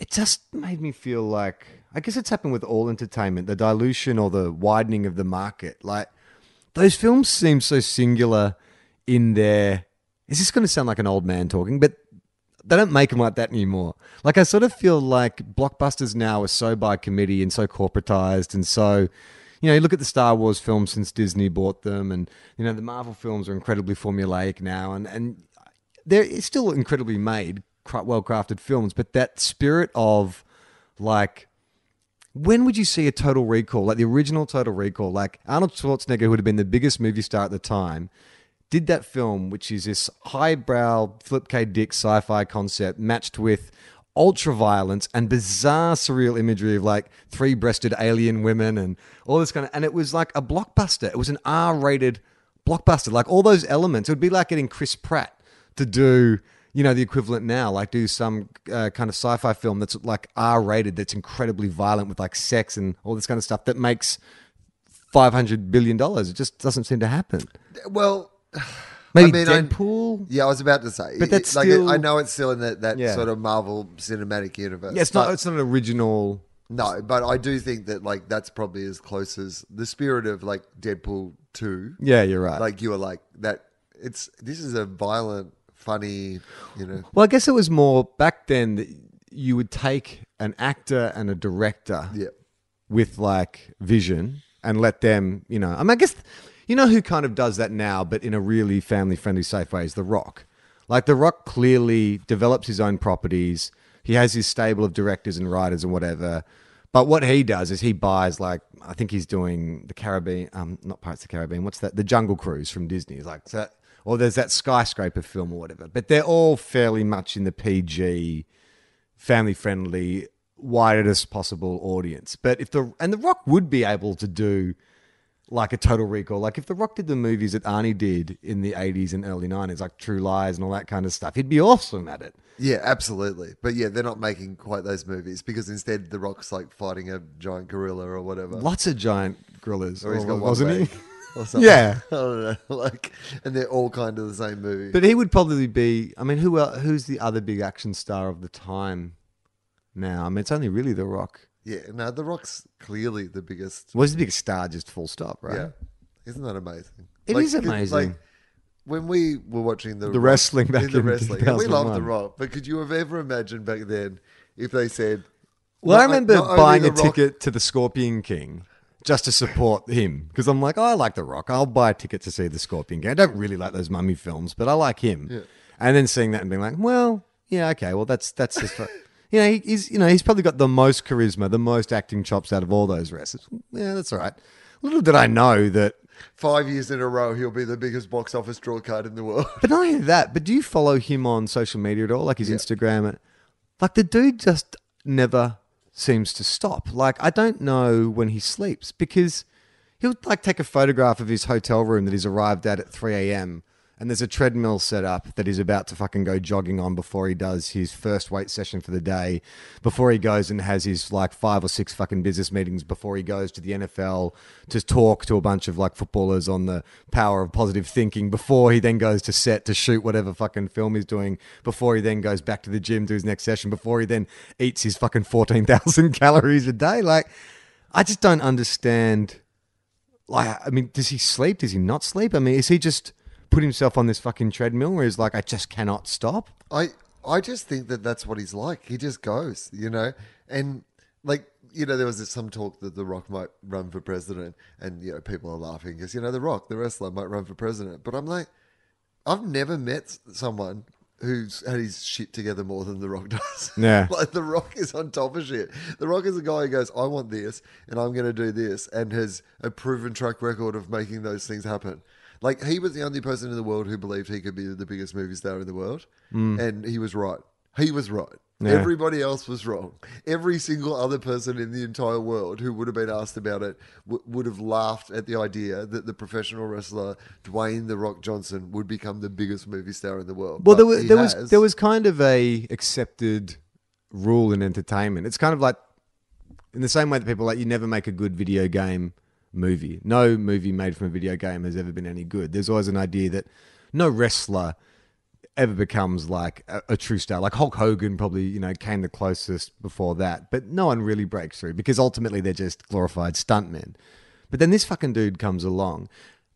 it just made me feel like I guess it's happened with all entertainment, the dilution or the widening of the market. Like those films seem so singular in their. Is this going to sound like an old man talking? But they don't make them like that anymore. Like I sort of feel like blockbusters now are so by committee and so corporatized and so, you know, you look at the Star Wars films since Disney bought them, and you know the Marvel films are incredibly formulaic now, and and they're still incredibly made, well crafted films, but that spirit of like when would you see a Total Recall, like the original Total Recall, like Arnold Schwarzenegger, who would have been the biggest movie star at the time, did that film, which is this highbrow Philip K. Dick sci-fi concept matched with ultra violence and bizarre surreal imagery of like three-breasted alien women and all this kind of, and it was like a blockbuster. It was an R-rated blockbuster. Like all those elements, it would be like getting Chris Pratt to do you know the equivalent now like do some uh, kind of sci-fi film that's like r-rated that's incredibly violent with like sex and all this kind of stuff that makes 500 billion dollars it just doesn't seem to happen well, maybe I mean, I- deadpool yeah, I was about to say. But it- that's like, still- I know it's still in that, that Yeah. sort of Marvel cinematic universe. yeah, it's not it's not an original No, but I do think that like that's probably as close as the spirit of like Deadpool two. yeah you're right Like you were like that. It's this is a violent, funny, you know. well i guess it was more back then that you would take an actor and a director Yeah, with like vision and let them, you know. I mean, I guess you know who kind of does that now, but in a really family friendly, safe way is The Rock. Like The Rock clearly develops his own properties. He has his stable of directors and writers and whatever. But what he does is he buys like I think he's doing the Caribbean, um, not Pirates of the Caribbean. What's that? The Jungle Cruise from Disney. Like so, or there's that skyscraper film or whatever. But they're all fairly much in the PG family friendly, widest possible audience. But if the and the Rock would be able to do like a Total Recall, like if the Rock did the movies that Arnie did in the eighties and early nineties, like True Lies and all that kind of stuff, he'd be awesome at it. yeah, absolutely. But yeah, they're not making quite those movies because instead the Rock's like fighting a giant gorilla or whatever. Lots of giant gorillas, Or he's oh, got one wasn't he? or something. Yeah. I don't know. Like, and they're all kind of the same movie. But he would probably be. I mean, who el who's the other big action star of the time? Now, I mean, it's only really The Rock. yeah, no, the Rock's clearly the biggest. Was the biggest star, just full stop, right? Yeah, isn't that amazing? It It is is amazing. when we were watching the The wrestling back in the wrestling, and we loved the 2001. Rock. But could you have ever imagined back then if they said? Well, I not- remember not only buying The a Rock- ticket to the Scorpion King just to support him because I'm like, oh, I like The Rock. I'll buy a ticket to see the Scorpion King. I don't really like those mummy films, but I like him. And then seeing that and being like, well, yeah, okay, well, that's that's just. You know, he, he's you know he's probably got the most charisma, the most acting chops out of all those wrestlers. Yeah, that's all right. Little did I know that Five years in a row, he'll be the biggest box office draw card in the world. But not only that, but do you follow him on social media at all? Like his Instagram? Like the dude just never seems to stop. Like I don't know when he sleeps because he'll like take a photograph of his hotel room that he's arrived at at 3 a.m. and there's a treadmill set up that he's about to fucking go jogging on before he does his first weight session for the day, before he goes and has his like five or six fucking business meetings, before he goes to the NFL to talk to a bunch of like footballers on the power of positive thinking, before he then goes to set to shoot whatever fucking film he's doing, before he then goes back to the gym to his next session, before he then eats his fucking 14,000 calories a day. Like, I just don't understand like I mean, does he sleep? Does he not sleep? I mean, is he just put himself on this fucking treadmill where he's like, I just cannot stop? I I just think that that's what he's like. He just goes, you know, and like you know, there was this, some talk that The Rock might run for president, and you know, people are laughing because you know, The Rock, the wrestler, might run for president. But I'm like, I've never met someone who's had his shit together more than The Rock does. Yeah. like The Rock is on top of shit. The Rock is a guy who goes, I want this, and I'm going to do this, and has a proven track record of making those things happen. Like he was the only person in the world who believed he could be the biggest movie star in the world, mm. and he was right. He was right. Yeah. Everybody else was wrong. Every single other person in the entire world who would have been asked about it w- would have laughed at the idea that the professional wrestler Dwayne the Rock Johnson would become the biggest movie star in the world. Well, But there was he there was there was kind of a accepted rule in entertainment. It's kind of like in the same way that people like you never make a good video game movie. No movie made from a video game has ever been any good. There's always an idea that no wrestler ever becomes like a, a true star. Like Hulk Hogan probably, you know, came the closest before that, but no one really breaks through because ultimately they're just glorified stuntmen. But then this fucking dude comes along.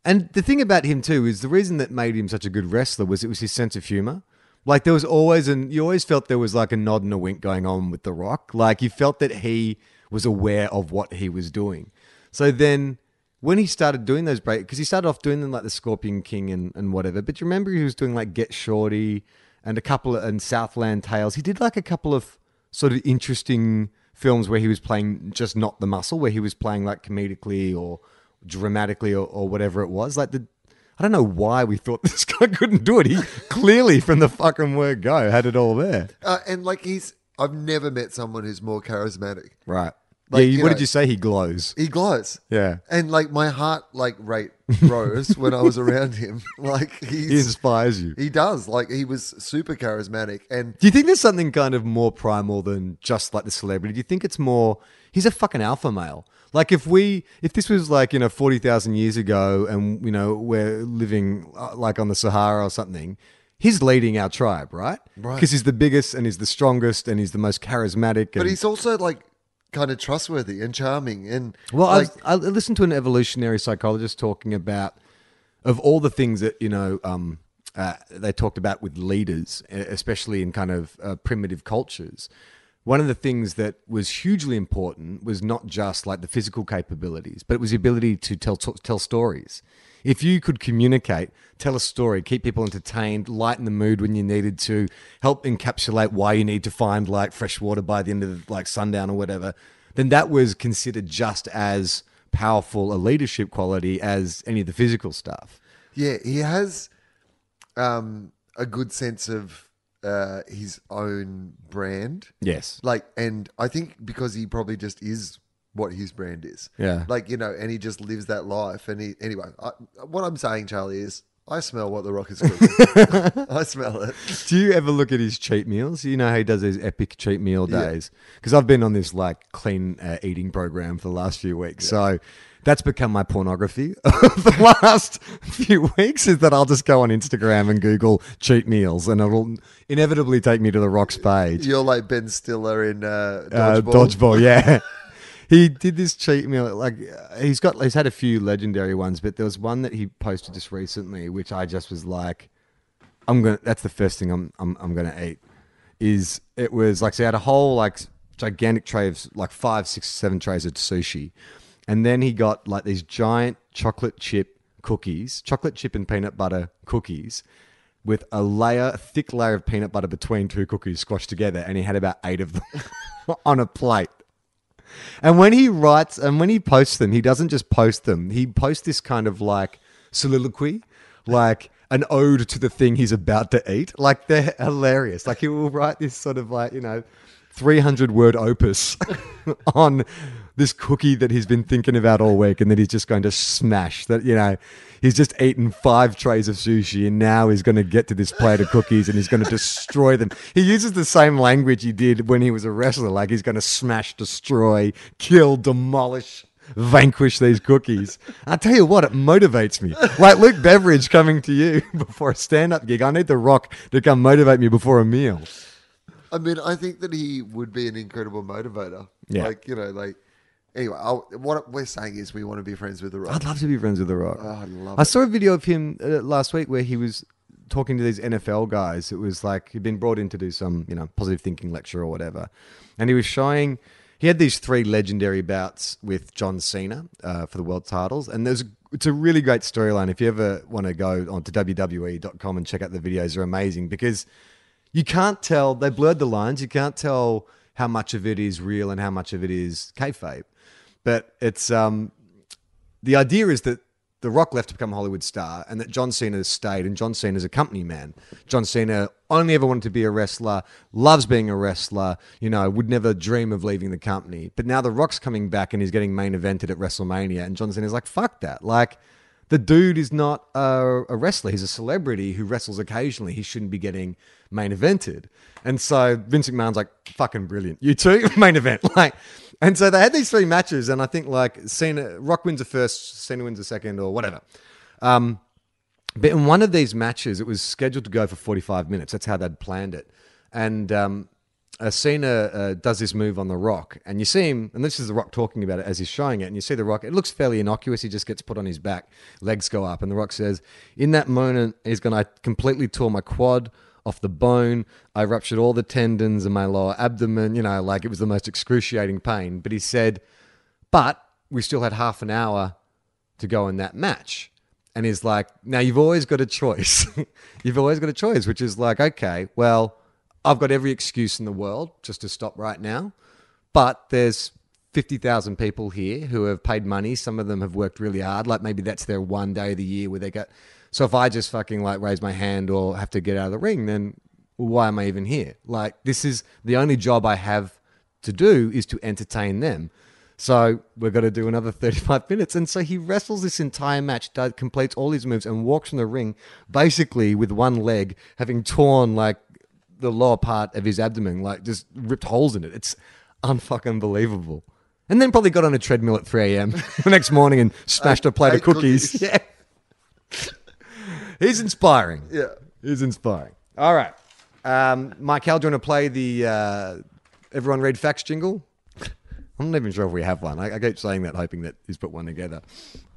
And the thing about him too is the reason that made him such a good wrestler was it was his sense of humor. Like there was always an you always felt there was like a nod and a wink going on with The Rock. Like you felt that he was aware of what he was doing. So then when he started doing those break because he started off doing them like the Scorpion King and, and whatever. But you remember he was doing like Get Shorty and a couple of and Southland Tales. He did like a couple of sort of interesting films where he was playing just not the muscle, where he was playing like comedically or dramatically or, or whatever it was. Like the I don't know why we thought this guy couldn't do it. He clearly from the fucking word go had it all there. Uh, and like he's, I've never met someone who's more charismatic. Right. Like, yeah, you what know- did you say? He glows. He glows. Yeah. And like my heart like rate rose when I was around him. Like he's, He inspires you. he does. Like he was super charismatic and Do you think there's something kind of more primal than just like the celebrity? Do you think it's more he's a fucking alpha male? Like if we if this was like, you know, 40,000 years ago and you know, we're living uh, like on the Sahara or something, he's leading our tribe, right? Right. Because he's the biggest and he's the strongest and he's the most charismatic and but he's also like kind of trustworthy and charming and Well, like I, I listened to an evolutionary psychologist talking about of all the things that you know um, uh, they talked about with leaders, especially in kind of uh, primitive cultures. One of the things that was hugely important was not just like the physical capabilities, but it was the ability to tell tell stories. If you could communicate, tell a story, keep people entertained, lighten the mood when you needed to, help encapsulate why you need to find like fresh water by the end of like sundown or whatever, then that was considered just as powerful a leadership quality as any of the physical stuff. yeah, he has um a good sense of uh his own brand. Yes. Like and I think because he probably just is what his brand is. Yeah. Like, you know, and he just lives that life and he anyway, I, what I'm saying Charlie is I smell what the rock is cooking. I smell it. Do you ever look at his cheat meals? You know how he does those epic cheat meal days? Because I've been on this like clean uh, eating program for the last few weeks. So that's become my pornography of the last few weeks is that I'll just go on Instagram and Google cheat meals and it'll inevitably take me to the Rocks page. You're like Ben Stiller in uh, Uh, Dodgeball. dodgeball, yeah. he did this cheat meal. Like uh, he's got, he's had a few legendary ones, but there was one that he posted just recently, which I just was like, I'm gonna. That's the first thing I'm, I'm, I'm gonna eat. Is it was like so he had a whole like gigantic tray of like five, six, seven trays of sushi, and then he got like these giant chocolate chip cookies, chocolate chip and peanut butter cookies, with a layer, a thick layer of peanut butter between two cookies squashed together, and he had about eight of them on a plate. And when he writes and when he posts them, he doesn't just post them. He posts this kind of like soliloquy, like an ode to the thing he's about to eat. Like they're hilarious. Like he will write this sort of like, you know, 300 word opus on this cookie that he's been thinking about all week and that he's just going to smash. That, you know, he's just eaten five trays of sushi and now he's going to get to this plate of cookies and he's going to destroy them. He uses the same language he did when he was a wrestler. Like he's going to smash, destroy, kill, demolish. Vanquish these cookies. I tell you what, it motivates me. Like Luke Beveridge coming to you before a stand-up gig. I need the Rock to come motivate me before a meal. I mean, I think that he would be an incredible motivator. Yeah. Like, you know, like, anyway, I'll, what we're saying is we want to be friends with The Rock. I'd love to be friends with The Rock. Oh, I love I it. saw a video of him uh, last week where he was talking to these NFL guys. It was like he'd been brought in to do some, you know, positive thinking lecture or whatever, and he was showing. He had these three legendary bouts with John Cena uh, for the world titles, and there's it's a really great storyline. If you ever want to go onto WWE.com and check out the videos, they're amazing because you can't tell. They blurred the lines. You can't tell how much of it is real and how much of it is kayfabe. But it's um, the idea is that The Rock left to become a Hollywood star and that John Cena stayed, and John Cena's a company man. John Cena only ever wanted to be a wrestler, loves being a wrestler, you know, would never dream of leaving the company. But now The Rock's coming back and he's getting main evented at WrestleMania, and John Cena's like, fuck that. Like, the dude is not a, a wrestler. He's a celebrity who wrestles occasionally. He shouldn't be getting main evented. And so Vince McMahon's like, fucking brilliant. You too? main event. Like, and so they had these three matches, and I think like Cena, Rock wins the first, Cena wins the second, or whatever. Um, but in one of these matches, it was scheduled to go for 45 minutes. That's how they'd planned it. And um, uh, Cena uh, does this move on The Rock, and you see him, and this is The Rock talking about it as he's showing it, and you see The Rock, it looks fairly innocuous. He just gets put on his back, legs go up, and The Rock says, In that moment, he's going to completely tore my quad off the bone. I ruptured all the tendons in my lower abdomen, you know, like it was the most excruciating pain. But he said, But we still had half an hour to go in that match. And he's like, now you've always got a choice. you've always got a choice, which is like, okay, well, I've got every excuse in the world just to stop right now. But there's 50,000 people here who have paid money. Some of them have worked really hard. Like maybe that's their one day of the year where they get. So if I just fucking like raise my hand or have to get out of the ring, then why am I even here? Like this is the only job I have to do is to entertain them. So we're going to do another 35 minutes. And so he wrestles this entire match, does, completes all his moves, and walks from the ring basically with one leg, having torn like the lower part of his abdomen, like just ripped holes in it. It's unfucking believable. And then probably got on a treadmill at 3 a.m. the next morning and smashed a plate of cookies. cookies. Yeah. He's inspiring. Yeah. He's inspiring. All right. Um, Mike, Hal, do you want to play the uh, Everyone Read Facts jingle? I'm not even sure if we have one. I, I keep saying that, hoping that he's put one together.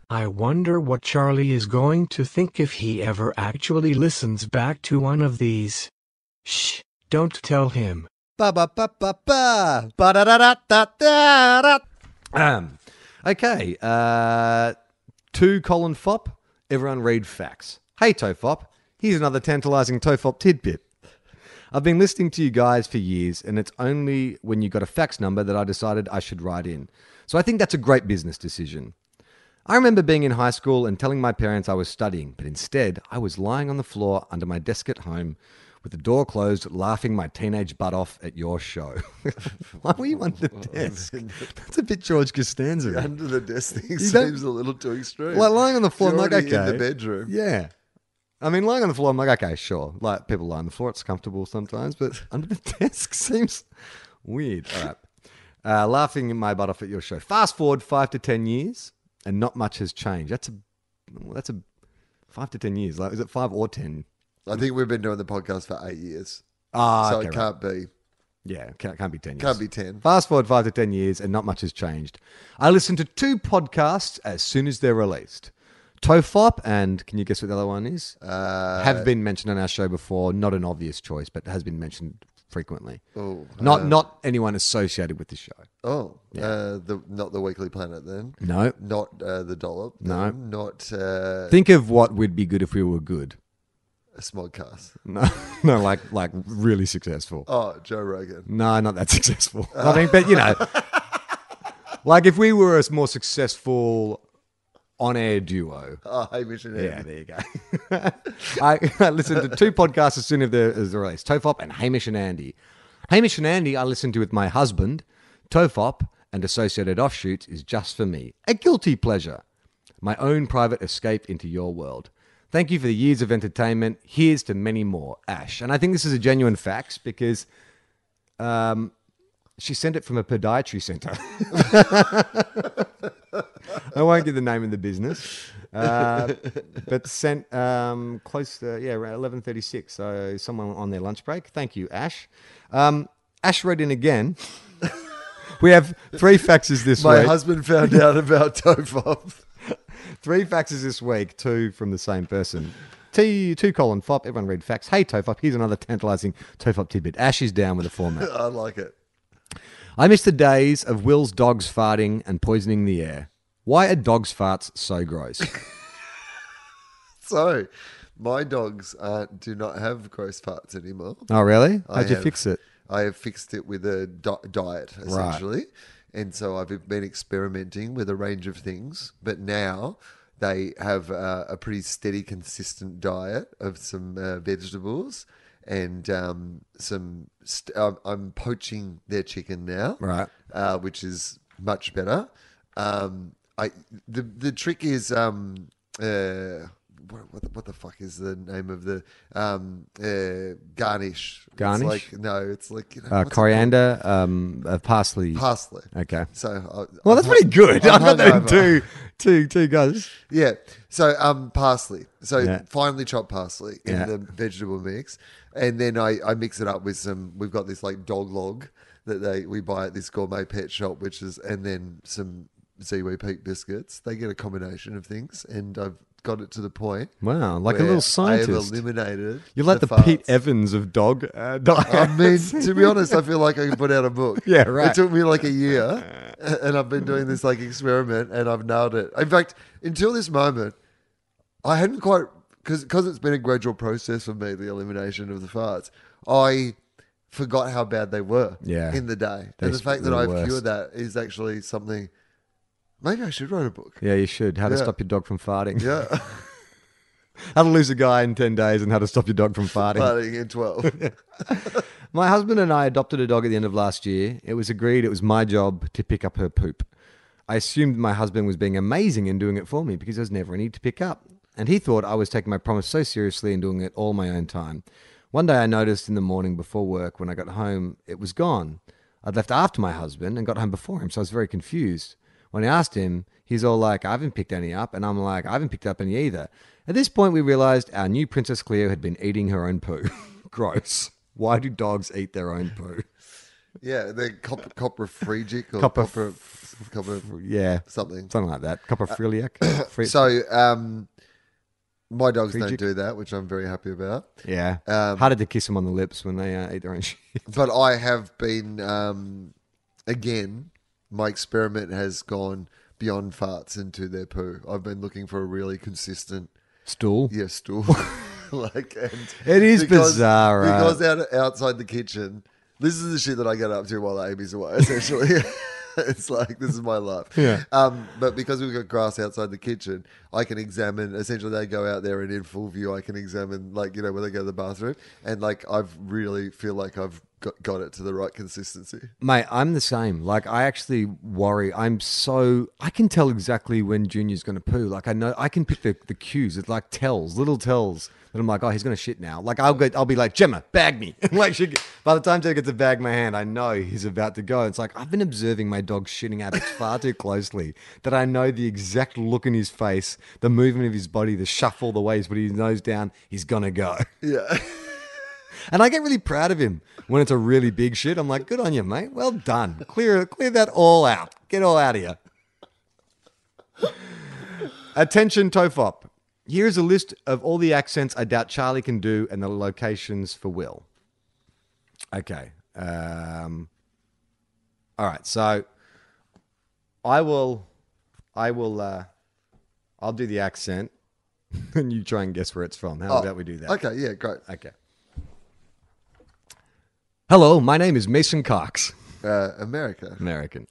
I wonder what Charlie is going to think if he ever actually listens back to one of these. Shh, don't tell him. Ba ba ba ba ba ba da da da da da da. Um, okay. Uh, to Colin Fop, everyone read facts. Hey Tofop, here's another tantalising Tofop tidbit. I've been listening to you guys for years, and it's only when you got a fax number that I decided I should write in. So I think that's a great business decision. I remember being in high school and telling my parents I was studying, but instead I was lying on the floor under my desk at home with the door closed, laughing my teenage butt off at your show. Why were you under the desk? That's a bit George Costanza. Under the desk thing seems a little too extreme. Like lying on the floor, I'm like, already okay. in the bedroom. Yeah. I mean, lying on the floor, I'm like, okay, sure. Like people lie on the floor, it's comfortable sometimes, but under the desk seems weird. All right. Uh, laughing my butt off at your show. Fast forward five to ten years, and not much has changed. That's a that's a five to ten years. Like, is it five or ten? I think we've been doing the podcast for eight years. Ah, so okay, it can't be. Yeah, can't, can't be 10 years. Can't be 10. Fast forward five to 10 years and not much has changed. I listen to two podcasts as soon as they're released. Tofop and can you guess what the other one is? Uh, Have been mentioned on our show before. Not an obvious choice, but has been mentioned frequently. Oh, Not uh, not anyone associated with the show. Oh, uh, the not the Weekly Planet then. No. Not uh, the Dollop. No. then, Not uh, Think of what would be good if we were good. a Smodcast. No, no, like like really successful. Oh, Joe Rogan. No, not that successful. I mean, but you know, like if we were a more successful on-air duo. Oh, Hamish and Andy. Yeah, there you go. I, I listened to two podcasts as soon as they're, as they're released: Tofop and Hamish and Andy. Hamish and Andy, I listened to with my husband. Tofop and associated offshoots is just for me, a guilty pleasure, my own private escape into your world. Thank you for the years of entertainment. Here's to many more, Ash. And I think this is a genuine fax because um, she sent it from a podiatry center. I won't give the name of the business, uh, but sent um, close to yeah around eleven thirty six. So someone on their lunch break. Thank you, Ash. Um, Ash wrote in again. we have three faxes this My week. My husband found out about Tofop. Three faxes this week, two from the same person. T two colon fop. Everyone read fax. Hey Tofop, here's another tantalising Tofop tidbit. Ash is down with the format. I like it. I miss the days of Wil's dogs farting and poisoning the air. Why are dogs' farts so gross? So, my dogs uh, do not have gross farts anymore. oh, really? I How'd you have- fix it? I have fixed it with a di- diet essentially, and so I've been experimenting with a range of things. But now they have uh, a pretty steady, consistent diet of some uh, vegetables and um, some. St- I'm- I'm poaching their chicken now, Right. uh, which is much better. Um, I the the trick is um, uh, what, what, the, what the fuck is the name of the um, uh, garnish? It's Garnish? like no, it's like you know, Uh, coriander, um, uh, parsley. parsley. Okay. So I, Well, that's pretty good. I'm I've got that in hungover. two, two, two guys. Yeah. So um, parsley. So Yeah. finely chopped parsley in Yeah. the vegetable mix, and then I, I mix it up with some. We've got this like dog log that they we buy at this gourmet pet shop, which is and then some Ziwi peak biscuits. They get a combination of things, and I've got it to the point. Wow, like a little I have scientist. eliminated. You're like the, farts. Pete Evans of dog uh. I mean, to be honest, I feel like I can put out a book. Yeah, right. It took me like a year, and I've been doing this like experiment, and I've nailed it. In fact, until this moment, I hadn't quite because because it's been a gradual process for me, the elimination of the farts. I forgot how bad they were. Yeah. in the day, They're and the fact that I've cured that is actually something. Maybe I should write a book. yeah, you should. How to Yeah. stop your dog from farting. Yeah, How to lose a guy in 10 days and how to stop your dog from farting. starting in twelve. My husband and I adopted a dog at the end of last year. It was agreed it was my job to pick up her poop. I assumed my husband was being amazing in doing it for me because there was never any to pick up. And he thought I was taking my promise so seriously and doing it all my own time. One day I noticed in the morning before work when I got home, it was gone. I'd left after my husband and got home before him, so I was very confused. When I asked him, he's all like, I haven't picked any up. And I'm like, I haven't picked up any either. At this point, we realized our new Princess Cleo had been eating her own poo. Gross. Why do dogs eat their own poo? yeah, they're cop- coprophregic or Copper- copper, Yeah, something. something like that. Coprophiliac. Fre- So, um, my dogs Frigic. don't do that, which I'm very happy about. yeah, um, harder to kiss them on the lips when they uh, eat their own shit. But I have been, um, again, my experiment has gone beyond farts into their poo. I've been looking for a really consistent, Stool. yeah, stool. like, and It is bizarre, right? because out outside the kitchen. This is the shit that I get up to while Amy's away. Essentially, it's like this is my life. Yeah. Um, but because we've got grass outside the kitchen, I can examine. Essentially, they go out there and in full view, I can examine, like you know, when they go to the bathroom, and like I've really feel like I've got, got it to the right consistency. Mate, I'm the same. Like, I actually worry. I'm so I can tell exactly when Junior's going to poo. Like, I know I can pick the, the cues. It's like tells, little tells that I'm like, oh, he's going to shit now. Like, I'll get, I'll be like, Gemma, bag me. like, she, by the time Gemma gets to bag my hand, I know he's about to go. It's like I've been observing my dog shitting habits far too closely that I know the exact look in his face, the movement of his body, the shuffle, the way he's putting his nose down. He's gonna go. Yeah. And I get really proud of him when it's a really big shit. I'm like, good on you, mate. Well done. Clear clear that all out. Get all out of here. Attention, Tofop. Here's a list of all the accents I doubt Charlie can do and the locations for Wil. Okay. Um, all right. So I will, I will, uh, I'll do the accent, and you try and guess where it's from. How Oh, about we do that? Okay, yeah, great. Okay. Hello, my name is Mason Cox, Uh, America. American.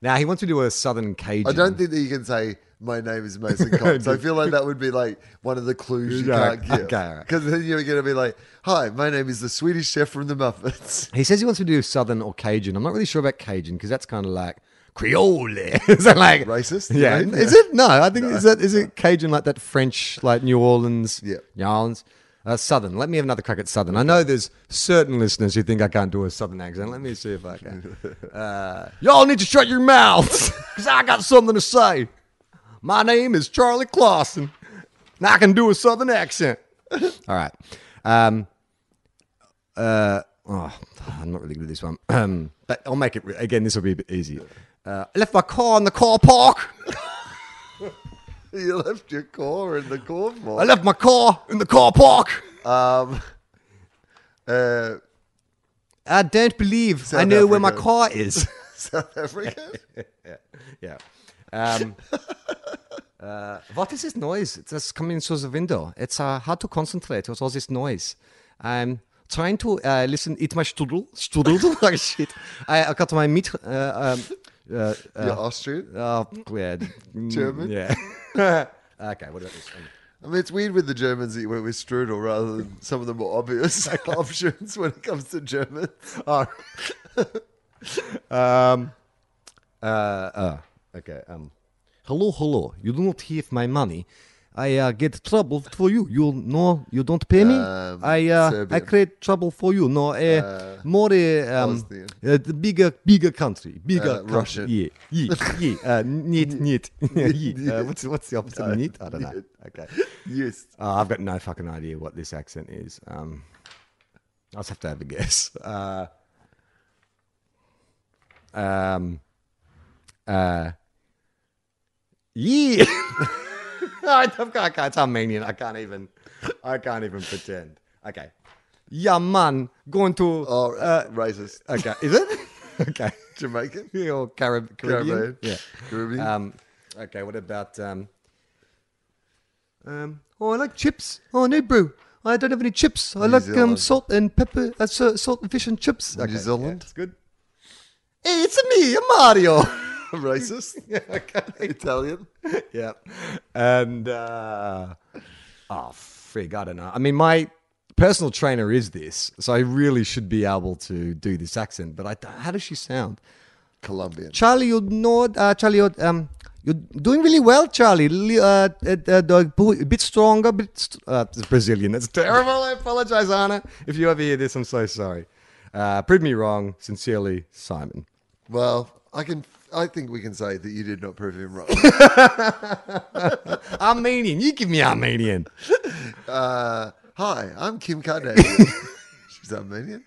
Now he wants to do a Southern Cajun. I don't think that you can say my name is Mason Cox. I feel like that would be like one of the clues you can't give. okay. Because then you're going to be like, "Hi, my name is the Swedish chef from the Muppets." He says he wants to do Southern or Cajun. I'm not really sure about Cajun because that's kind of like Creole. is that like Racist, Yeah. Is it? No, I think is that is it Cajun like that French like New Orleans? Yeah. New Orleans. Uh, Southern. Let me have another crack at Southern. I know there's certain listeners who think I can't do a Southern accent. Let me see if I can. Uh, y'all need to shut your mouths because I got something to say. My name is Charlie Clausen. And I can do a Southern accent. All right. Um, uh, oh, I'm not really good at this one. Um, but I'll make it re- again. This will be a bit easier. Uh, I left my car in the car park. you left your car in the car park. I left my car in the car park. Um, uh, I don't believe I South know where my car is. South Africa. yeah. Um, uh, what is this noise? It's coming through the window. It's uh, hard to concentrate with all this noise. I'm trying to uh, listen. Eat my strudel. Strudel. oh, shit. I, I got my meat. Uh, um, uh, You're uh, Austrian. oh, yeah. German? Yeah. okay, what about this one? I mean, it's weird with the Germans that you went with strudel rather than some of the more obvious options when it comes to Germans. Oh. um. Uh. uh okay. Um. Hello, hello. You do not have my money. I uh, get trouble for you. You no, you don't pay me. Um, I uh, I create trouble for you. No, uh, more uh, um, uh, the bigger, bigger country, bigger Uh, country. Russian. Yeah, yeah, yeah. Uh, niet, niet. yeah. Uh, what's what's the opposite of niet? I don't know. Okay. Yes. Uh, I've got no fucking idea what this accent is. Um, I'll just have to have a guess. Uh, um, uh, yeah. I, I've got, I can't, it's Armenian. I can't even. I can't even pretend. Okay. Yeah, man. Going to. Oh, uh, racist. okay. Is it? okay. Jamaican. Yeah, or Carib- Caribbean. Caribbean. Yeah. Caribbean. Um, okay, what about um, um? Oh, I like chips. Oh no, bro, I don't have any chips. I New like um Zealand. salt and pepper, uh, sa- salt and fish and chips. New Zealand. it's good. Hey, it's me, Mario. racist. yeah, okay. Italian. yeah, and uh, oh frig, I don't know. I mean, my personal trainer is this, so I really should be able to do this accent. But I, how does she sound? Colombian. Charlie, you know, uh, Charlie, you're, um, you're doing really well, Charlie. Li- Uh, uh, uh, a bit stronger, bit st- uh, it's Brazilian. That's terrible. I apologize, Anna. If you ever hear this, I'm so sorry. Uh, prove me wrong. Sincerely, Simon. Well, I can. I think we can say that you did not prove him wrong. Armenian. You give me Armenian. uh, hi, I'm Kim Kardashian. She's Armenian.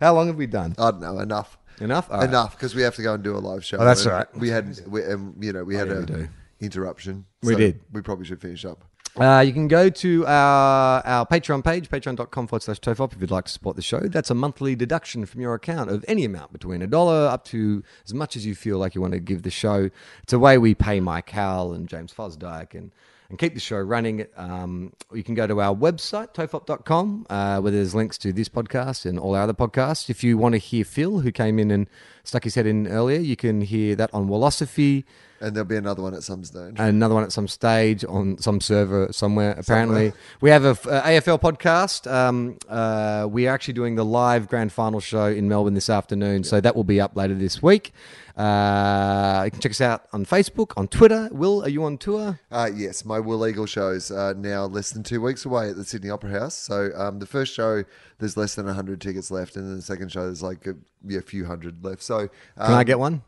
How long have we done? I don't know enough. Enough? All right. Enough because we have to go and do a live show. Oh, that's and all right. We had, we, um, you know, we had yeah, a we do. interruption. We did. We probably should finish up. Uh, you can go to our, our Patreon page, patreon.com forward slash tofop, if you'd like to support the show. That's a monthly deduction from your account of any amount between a dollar up to as much as you feel like you want to give the show. It's a way we pay Mike Howell and James Fosdyke and, and keep the show running. Um, you can go to our website, tofop.com, uh, where there's links to this podcast and all our other podcasts. If you want to hear Phil, who came in and stuck his head in earlier, you can hear that on Wilosophy And there'll be another one at some stage. another one at some stage on some server somewhere. Apparently, we have a uh, AFL podcast. Um, uh, we are actually doing the live grand final show in Melbourne this afternoon, so that will be up later this week. Uh, you can check us out on Facebook, on Twitter. Wil, are you on tour? Uh, yes, my Will Eagle shows are now less than two weeks away at the Sydney Opera House. So um, the first show, there's less than 100 tickets left. And then the second show, there's like a, yeah, a few hundred left. So um, Can I get one?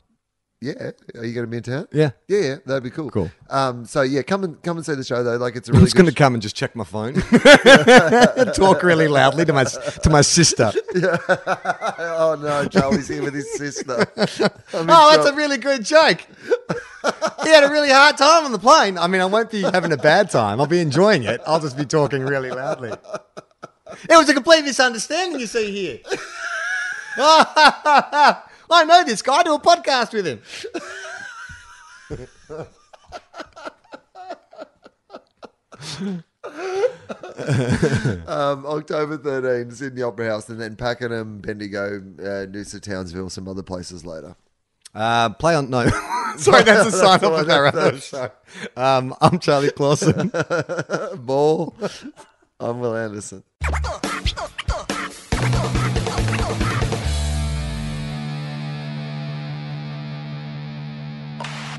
Yeah. Are you going to be in town? Yeah. Yeah, yeah, that'd be cool. Cool. Um, so yeah, come and come and see the show though. Like it's a I'm really just going to come and just check my phone, talk really loudly to my to my sister. oh no, Charlie's here with his sister. I'm Oh, that's a really good joke. he had a really hard time on the plane. I mean, I won't be having a bad time. I'll be enjoying it. I'll just be talking really loudly. It was a complete misunderstanding, you see here. I know this guy. I do a podcast with him. Um, October 13th, Sydney Opera House, and then Pakenham, Bendigo, uh, Noosa, Townsville, some other places later. Uh, play on. No. Sorry, that's a sign off of our other show. Um, I'm Charlie Clausen. Ball. I'm Wil Anderson.